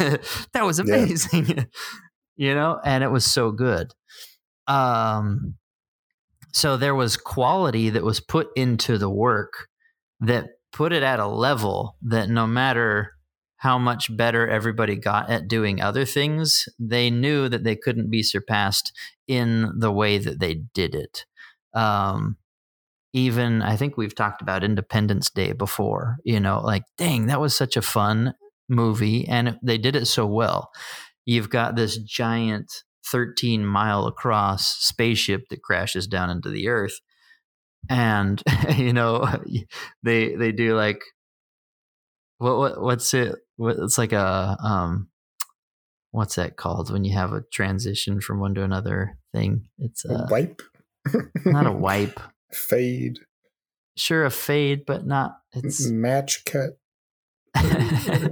that was amazing. Yeah. You know, and it was so good. Um, so there was quality that was put into the work that put it at a level that no matter how much better everybody got at doing other things, they knew that they couldn't be surpassed in the way that they did it. Um, even I think we've talked about Independence Day before, you know, like, dang, that was such a fun movie and they did it so well. You've got this giant 13 mile across spaceship that crashes down into the earth. And, you know, they, they do like, what, what, what's it? it's like a um what's that called when you have a transition from one to another thing it's a, a wipe not a wipe fade sure a fade but not it's match cut what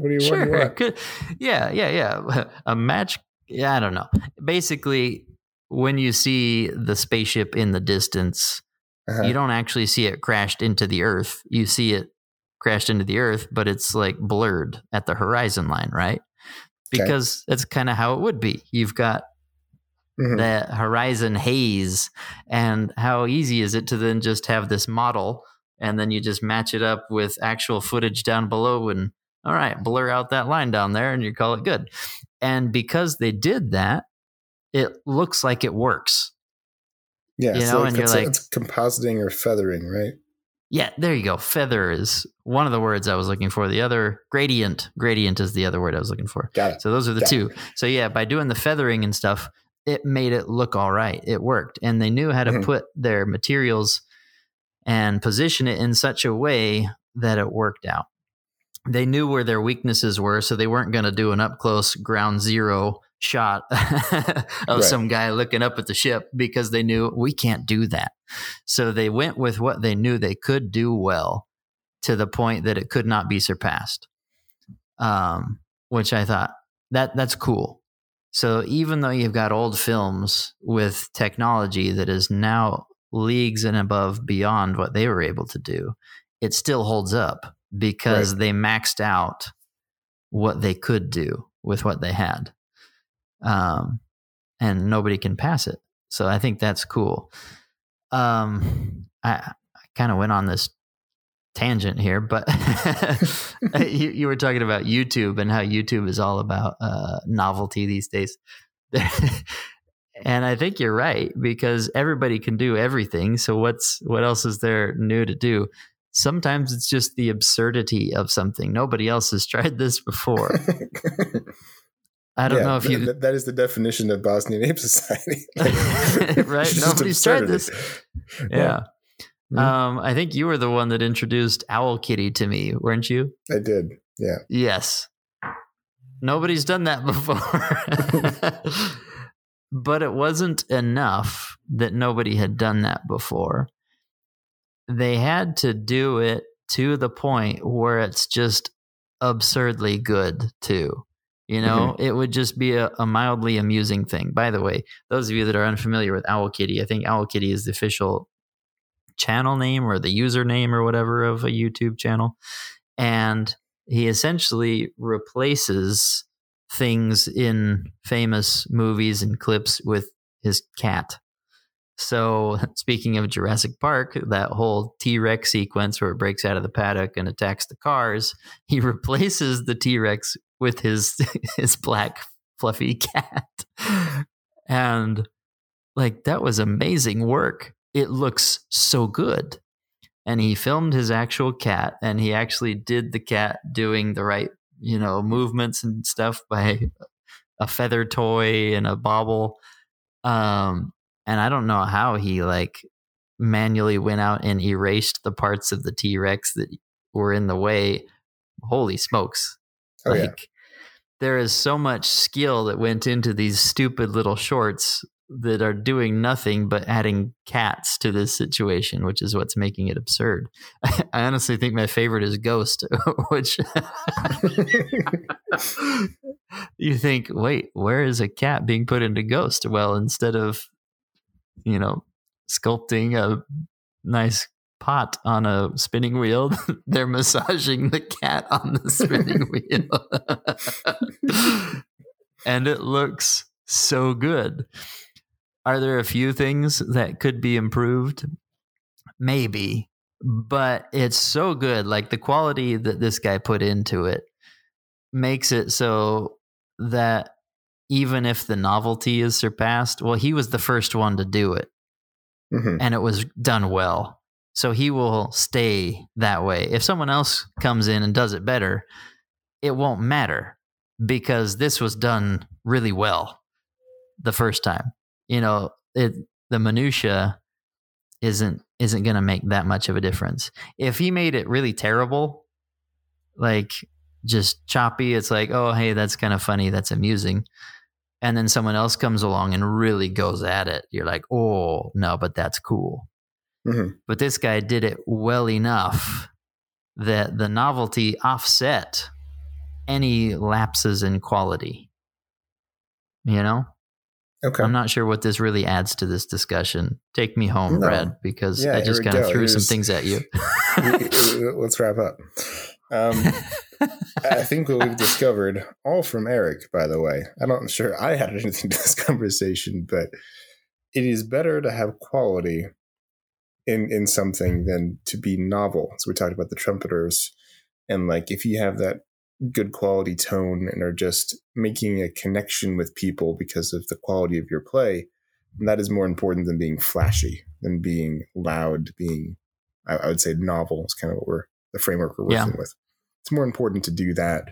you, sure. Could, yeah yeah yeah a match yeah i don't know basically when you see the spaceship in the distance uh-huh. you don't actually see it crashed into the earth you see it crashed into the earth, but it's like blurred at the horizon line, right? Because okay. that's kind of how it would be. You've got mm-hmm. the horizon haze, and how easy is it to then just have this model and then you just match it up with actual footage down below and all right, blur out that line down there and you call it good. And because they did that, it looks like it works. Yeah, you so know, and you're like it's compositing or feathering, right? Yeah, there you go. Feather is one of the words I was looking for. The other gradient, gradient is the other word I was looking for. Got it. So those are the Got two. It. So yeah, by doing the feathering and stuff, it made it look all right. It worked, and they knew how to mm-hmm. put their materials and position it in such a way that it worked out. They knew where their weaknesses were, so they weren't going to do an up close ground zero shot of right. some guy looking up at the ship because they knew we can't do that. So they went with what they knew they could do well to the point that it could not be surpassed. Um, which I thought that that's cool. So even though you've got old films with technology that is now leagues and above beyond what they were able to do, it still holds up because right. they maxed out what they could do with what they had um, and nobody can pass it. So I think that's cool. Um, I, I kind of went on this tangent here, but you, you, were talking about YouTube and how YouTube is all about uh, novelty these days. and I think you're right because everybody can do everything. So what's what else is there new to do? Sometimes it's just the absurdity of something. Nobody else has tried this before. I don't yeah, know if you. That, that is the definition of Bosnian Ape Society. right? Nobody's tried this. Yeah. yeah. Mm-hmm. Um, I think you were the one that introduced Owl Kitty to me, weren't you? I did. Yeah. Yes. Nobody's done that before. But it wasn't enough that nobody had done that before. They had to do it to the point where it's just absurdly good, too. You know, mm-hmm. it would just be a, a, mildly amusing thing. By the way, those of you that are unfamiliar with Owl Kitty, I think Owl Kitty is the official channel name or the username or whatever of a YouTube channel. And he essentially replaces things in famous movies and clips with his cat. So, speaking of Jurassic Park, that whole T Rex sequence where it breaks out of the paddock and attacks the cars, he replaces the T Rex with his his black fluffy cat. And like that was amazing work. It looks so good. And he filmed his actual cat and he actually did the cat doing the right, you know, movements and stuff by a feather toy and a bauble. Um and I don't know how he like manually went out and erased the parts of the T-Rex that were in the way. Holy smokes. Oh, like yeah. there is so much skill that went into these stupid little shorts that are doing nothing but adding cats to this situation, which is what's making it absurd. I honestly think my favorite is Ghost, which you think, wait, where is a cat being put into Ghost? Well, instead of, you know, sculpting a nice pot on a spinning wheel. They're massaging the cat on the spinning wheel. and it looks so good. Are there a few things that could be improved? Maybe, but it's so good. Like the quality that this guy put into it makes it so that even if the novelty is surpassed, well, he was the first one to do it Mhm. and it was done well. So he will stay that way. If someone else comes in and does it better, it won't matter because this was done really well the first time. You know, it the minutia isn't isn't going to make that much of a difference. If he made it really terrible, like just choppy, it's like, "Oh, hey, that's kind of funny, that's amusing." And then someone else comes along and really goes at it. You're like, "Oh, no, but that's cool." Mhm. but this guy did it well enough that the novelty offset any lapses in quality. You know, Okay. I'm not sure what this really adds to this discussion. Take me home, No. Brad, because Yeah, I just kind of threw some things at you. Let's wrap up. Um, I think what we've discovered, all from Eric, by the way. I'm not sure I had anything to this conversation, but it is better to have quality in in something than to be novel. So we talked about the trumpeters, and like if you have that good quality tone and are just making a connection with people because of the quality of your play, And that is more important than being flashy, than being loud, being I, I would say novel is kind of what we're the framework we're Yeah. working with. It's more important to do that,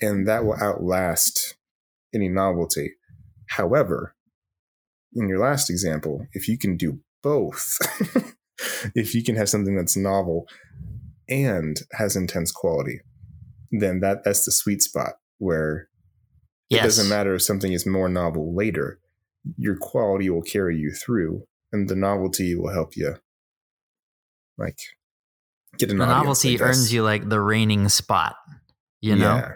and that will outlast any novelty. However, in your last example, if you can do both, if you can have something that's novel and has intense quality, then that that's the sweet spot where it doesn't matter if something is more novel later. Your quality will carry you through, and the novelty will help you, like, get an The audience, novelty earns you like the reigning spot, you know, Yeah.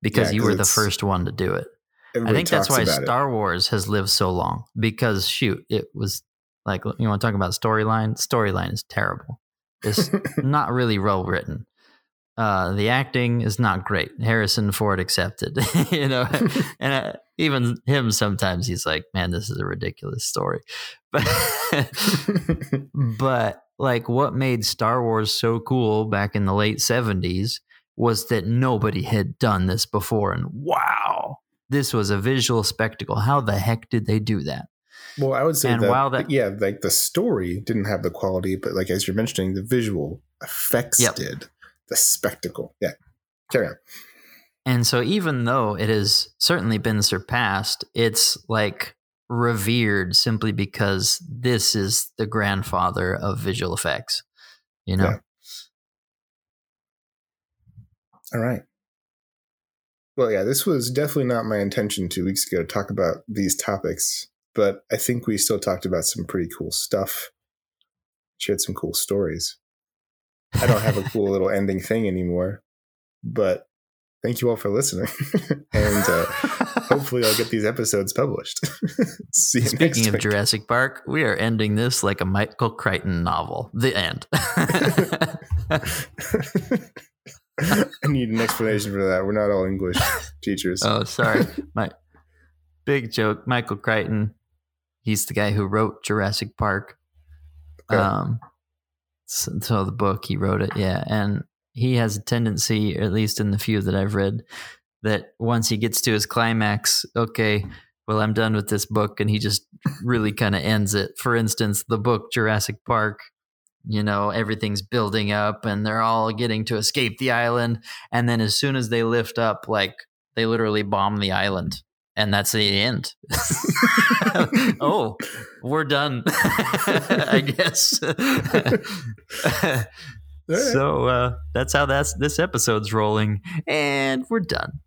because Yeah, you were the first one to do it. I think that's why about it. Star Wars has lived so long because shoot, it was like you want to talk about storyline. Storyline is terrible. It's not really well written. Uh, the acting is not great. Harrison Ford accepted, you know, and uh, even him sometimes he's like, "Man, this is a ridiculous story." But but like, what made Star Wars so cool back in the late seventies was that nobody had done this before, and wow, this was a visual spectacle. How the heck did they do that? Well, I would say And that, while that- yeah, like the story didn't have the quality, but like as you're mentioning, the visual effects Yep. did. The spectacle. Yeah. Carry on. And so, even though it has certainly been surpassed, it's like revered simply because this is the grandfather of visual effects. You know, Yeah. All right. Well, yeah, this was definitely not my intention two weeks ago to talk about these topics, but I think we still talked about some pretty cool stuff. Shared some cool stories. I don't have a cool little ending thing anymore, but thank you all for listening. and uh, hopefully, I'll get these episodes published. See you Speaking next of week. Jurassic Park, we are ending this like a Michael Crichton novel. The end. I need an explanation for that. We're not all English teachers. oh, sorry. My big joke. Michael Crichton. He's the guy who wrote Jurassic Park. Okay. Um, so, the book he wrote it, yeah, and he has a tendency, at least in the few that I've read, that once he gets to his climax, okay, well, I'm done with this book, and he just really kind of ends it. For instance, the book Jurassic Park. You know, everything's building up and they're all getting to escape the island. And then as soon as they lift up, like they literally bomb the island. And that's the end. oh, we're done. I guess. Right. so uh, that's how that's this episode's rolling, and we're done.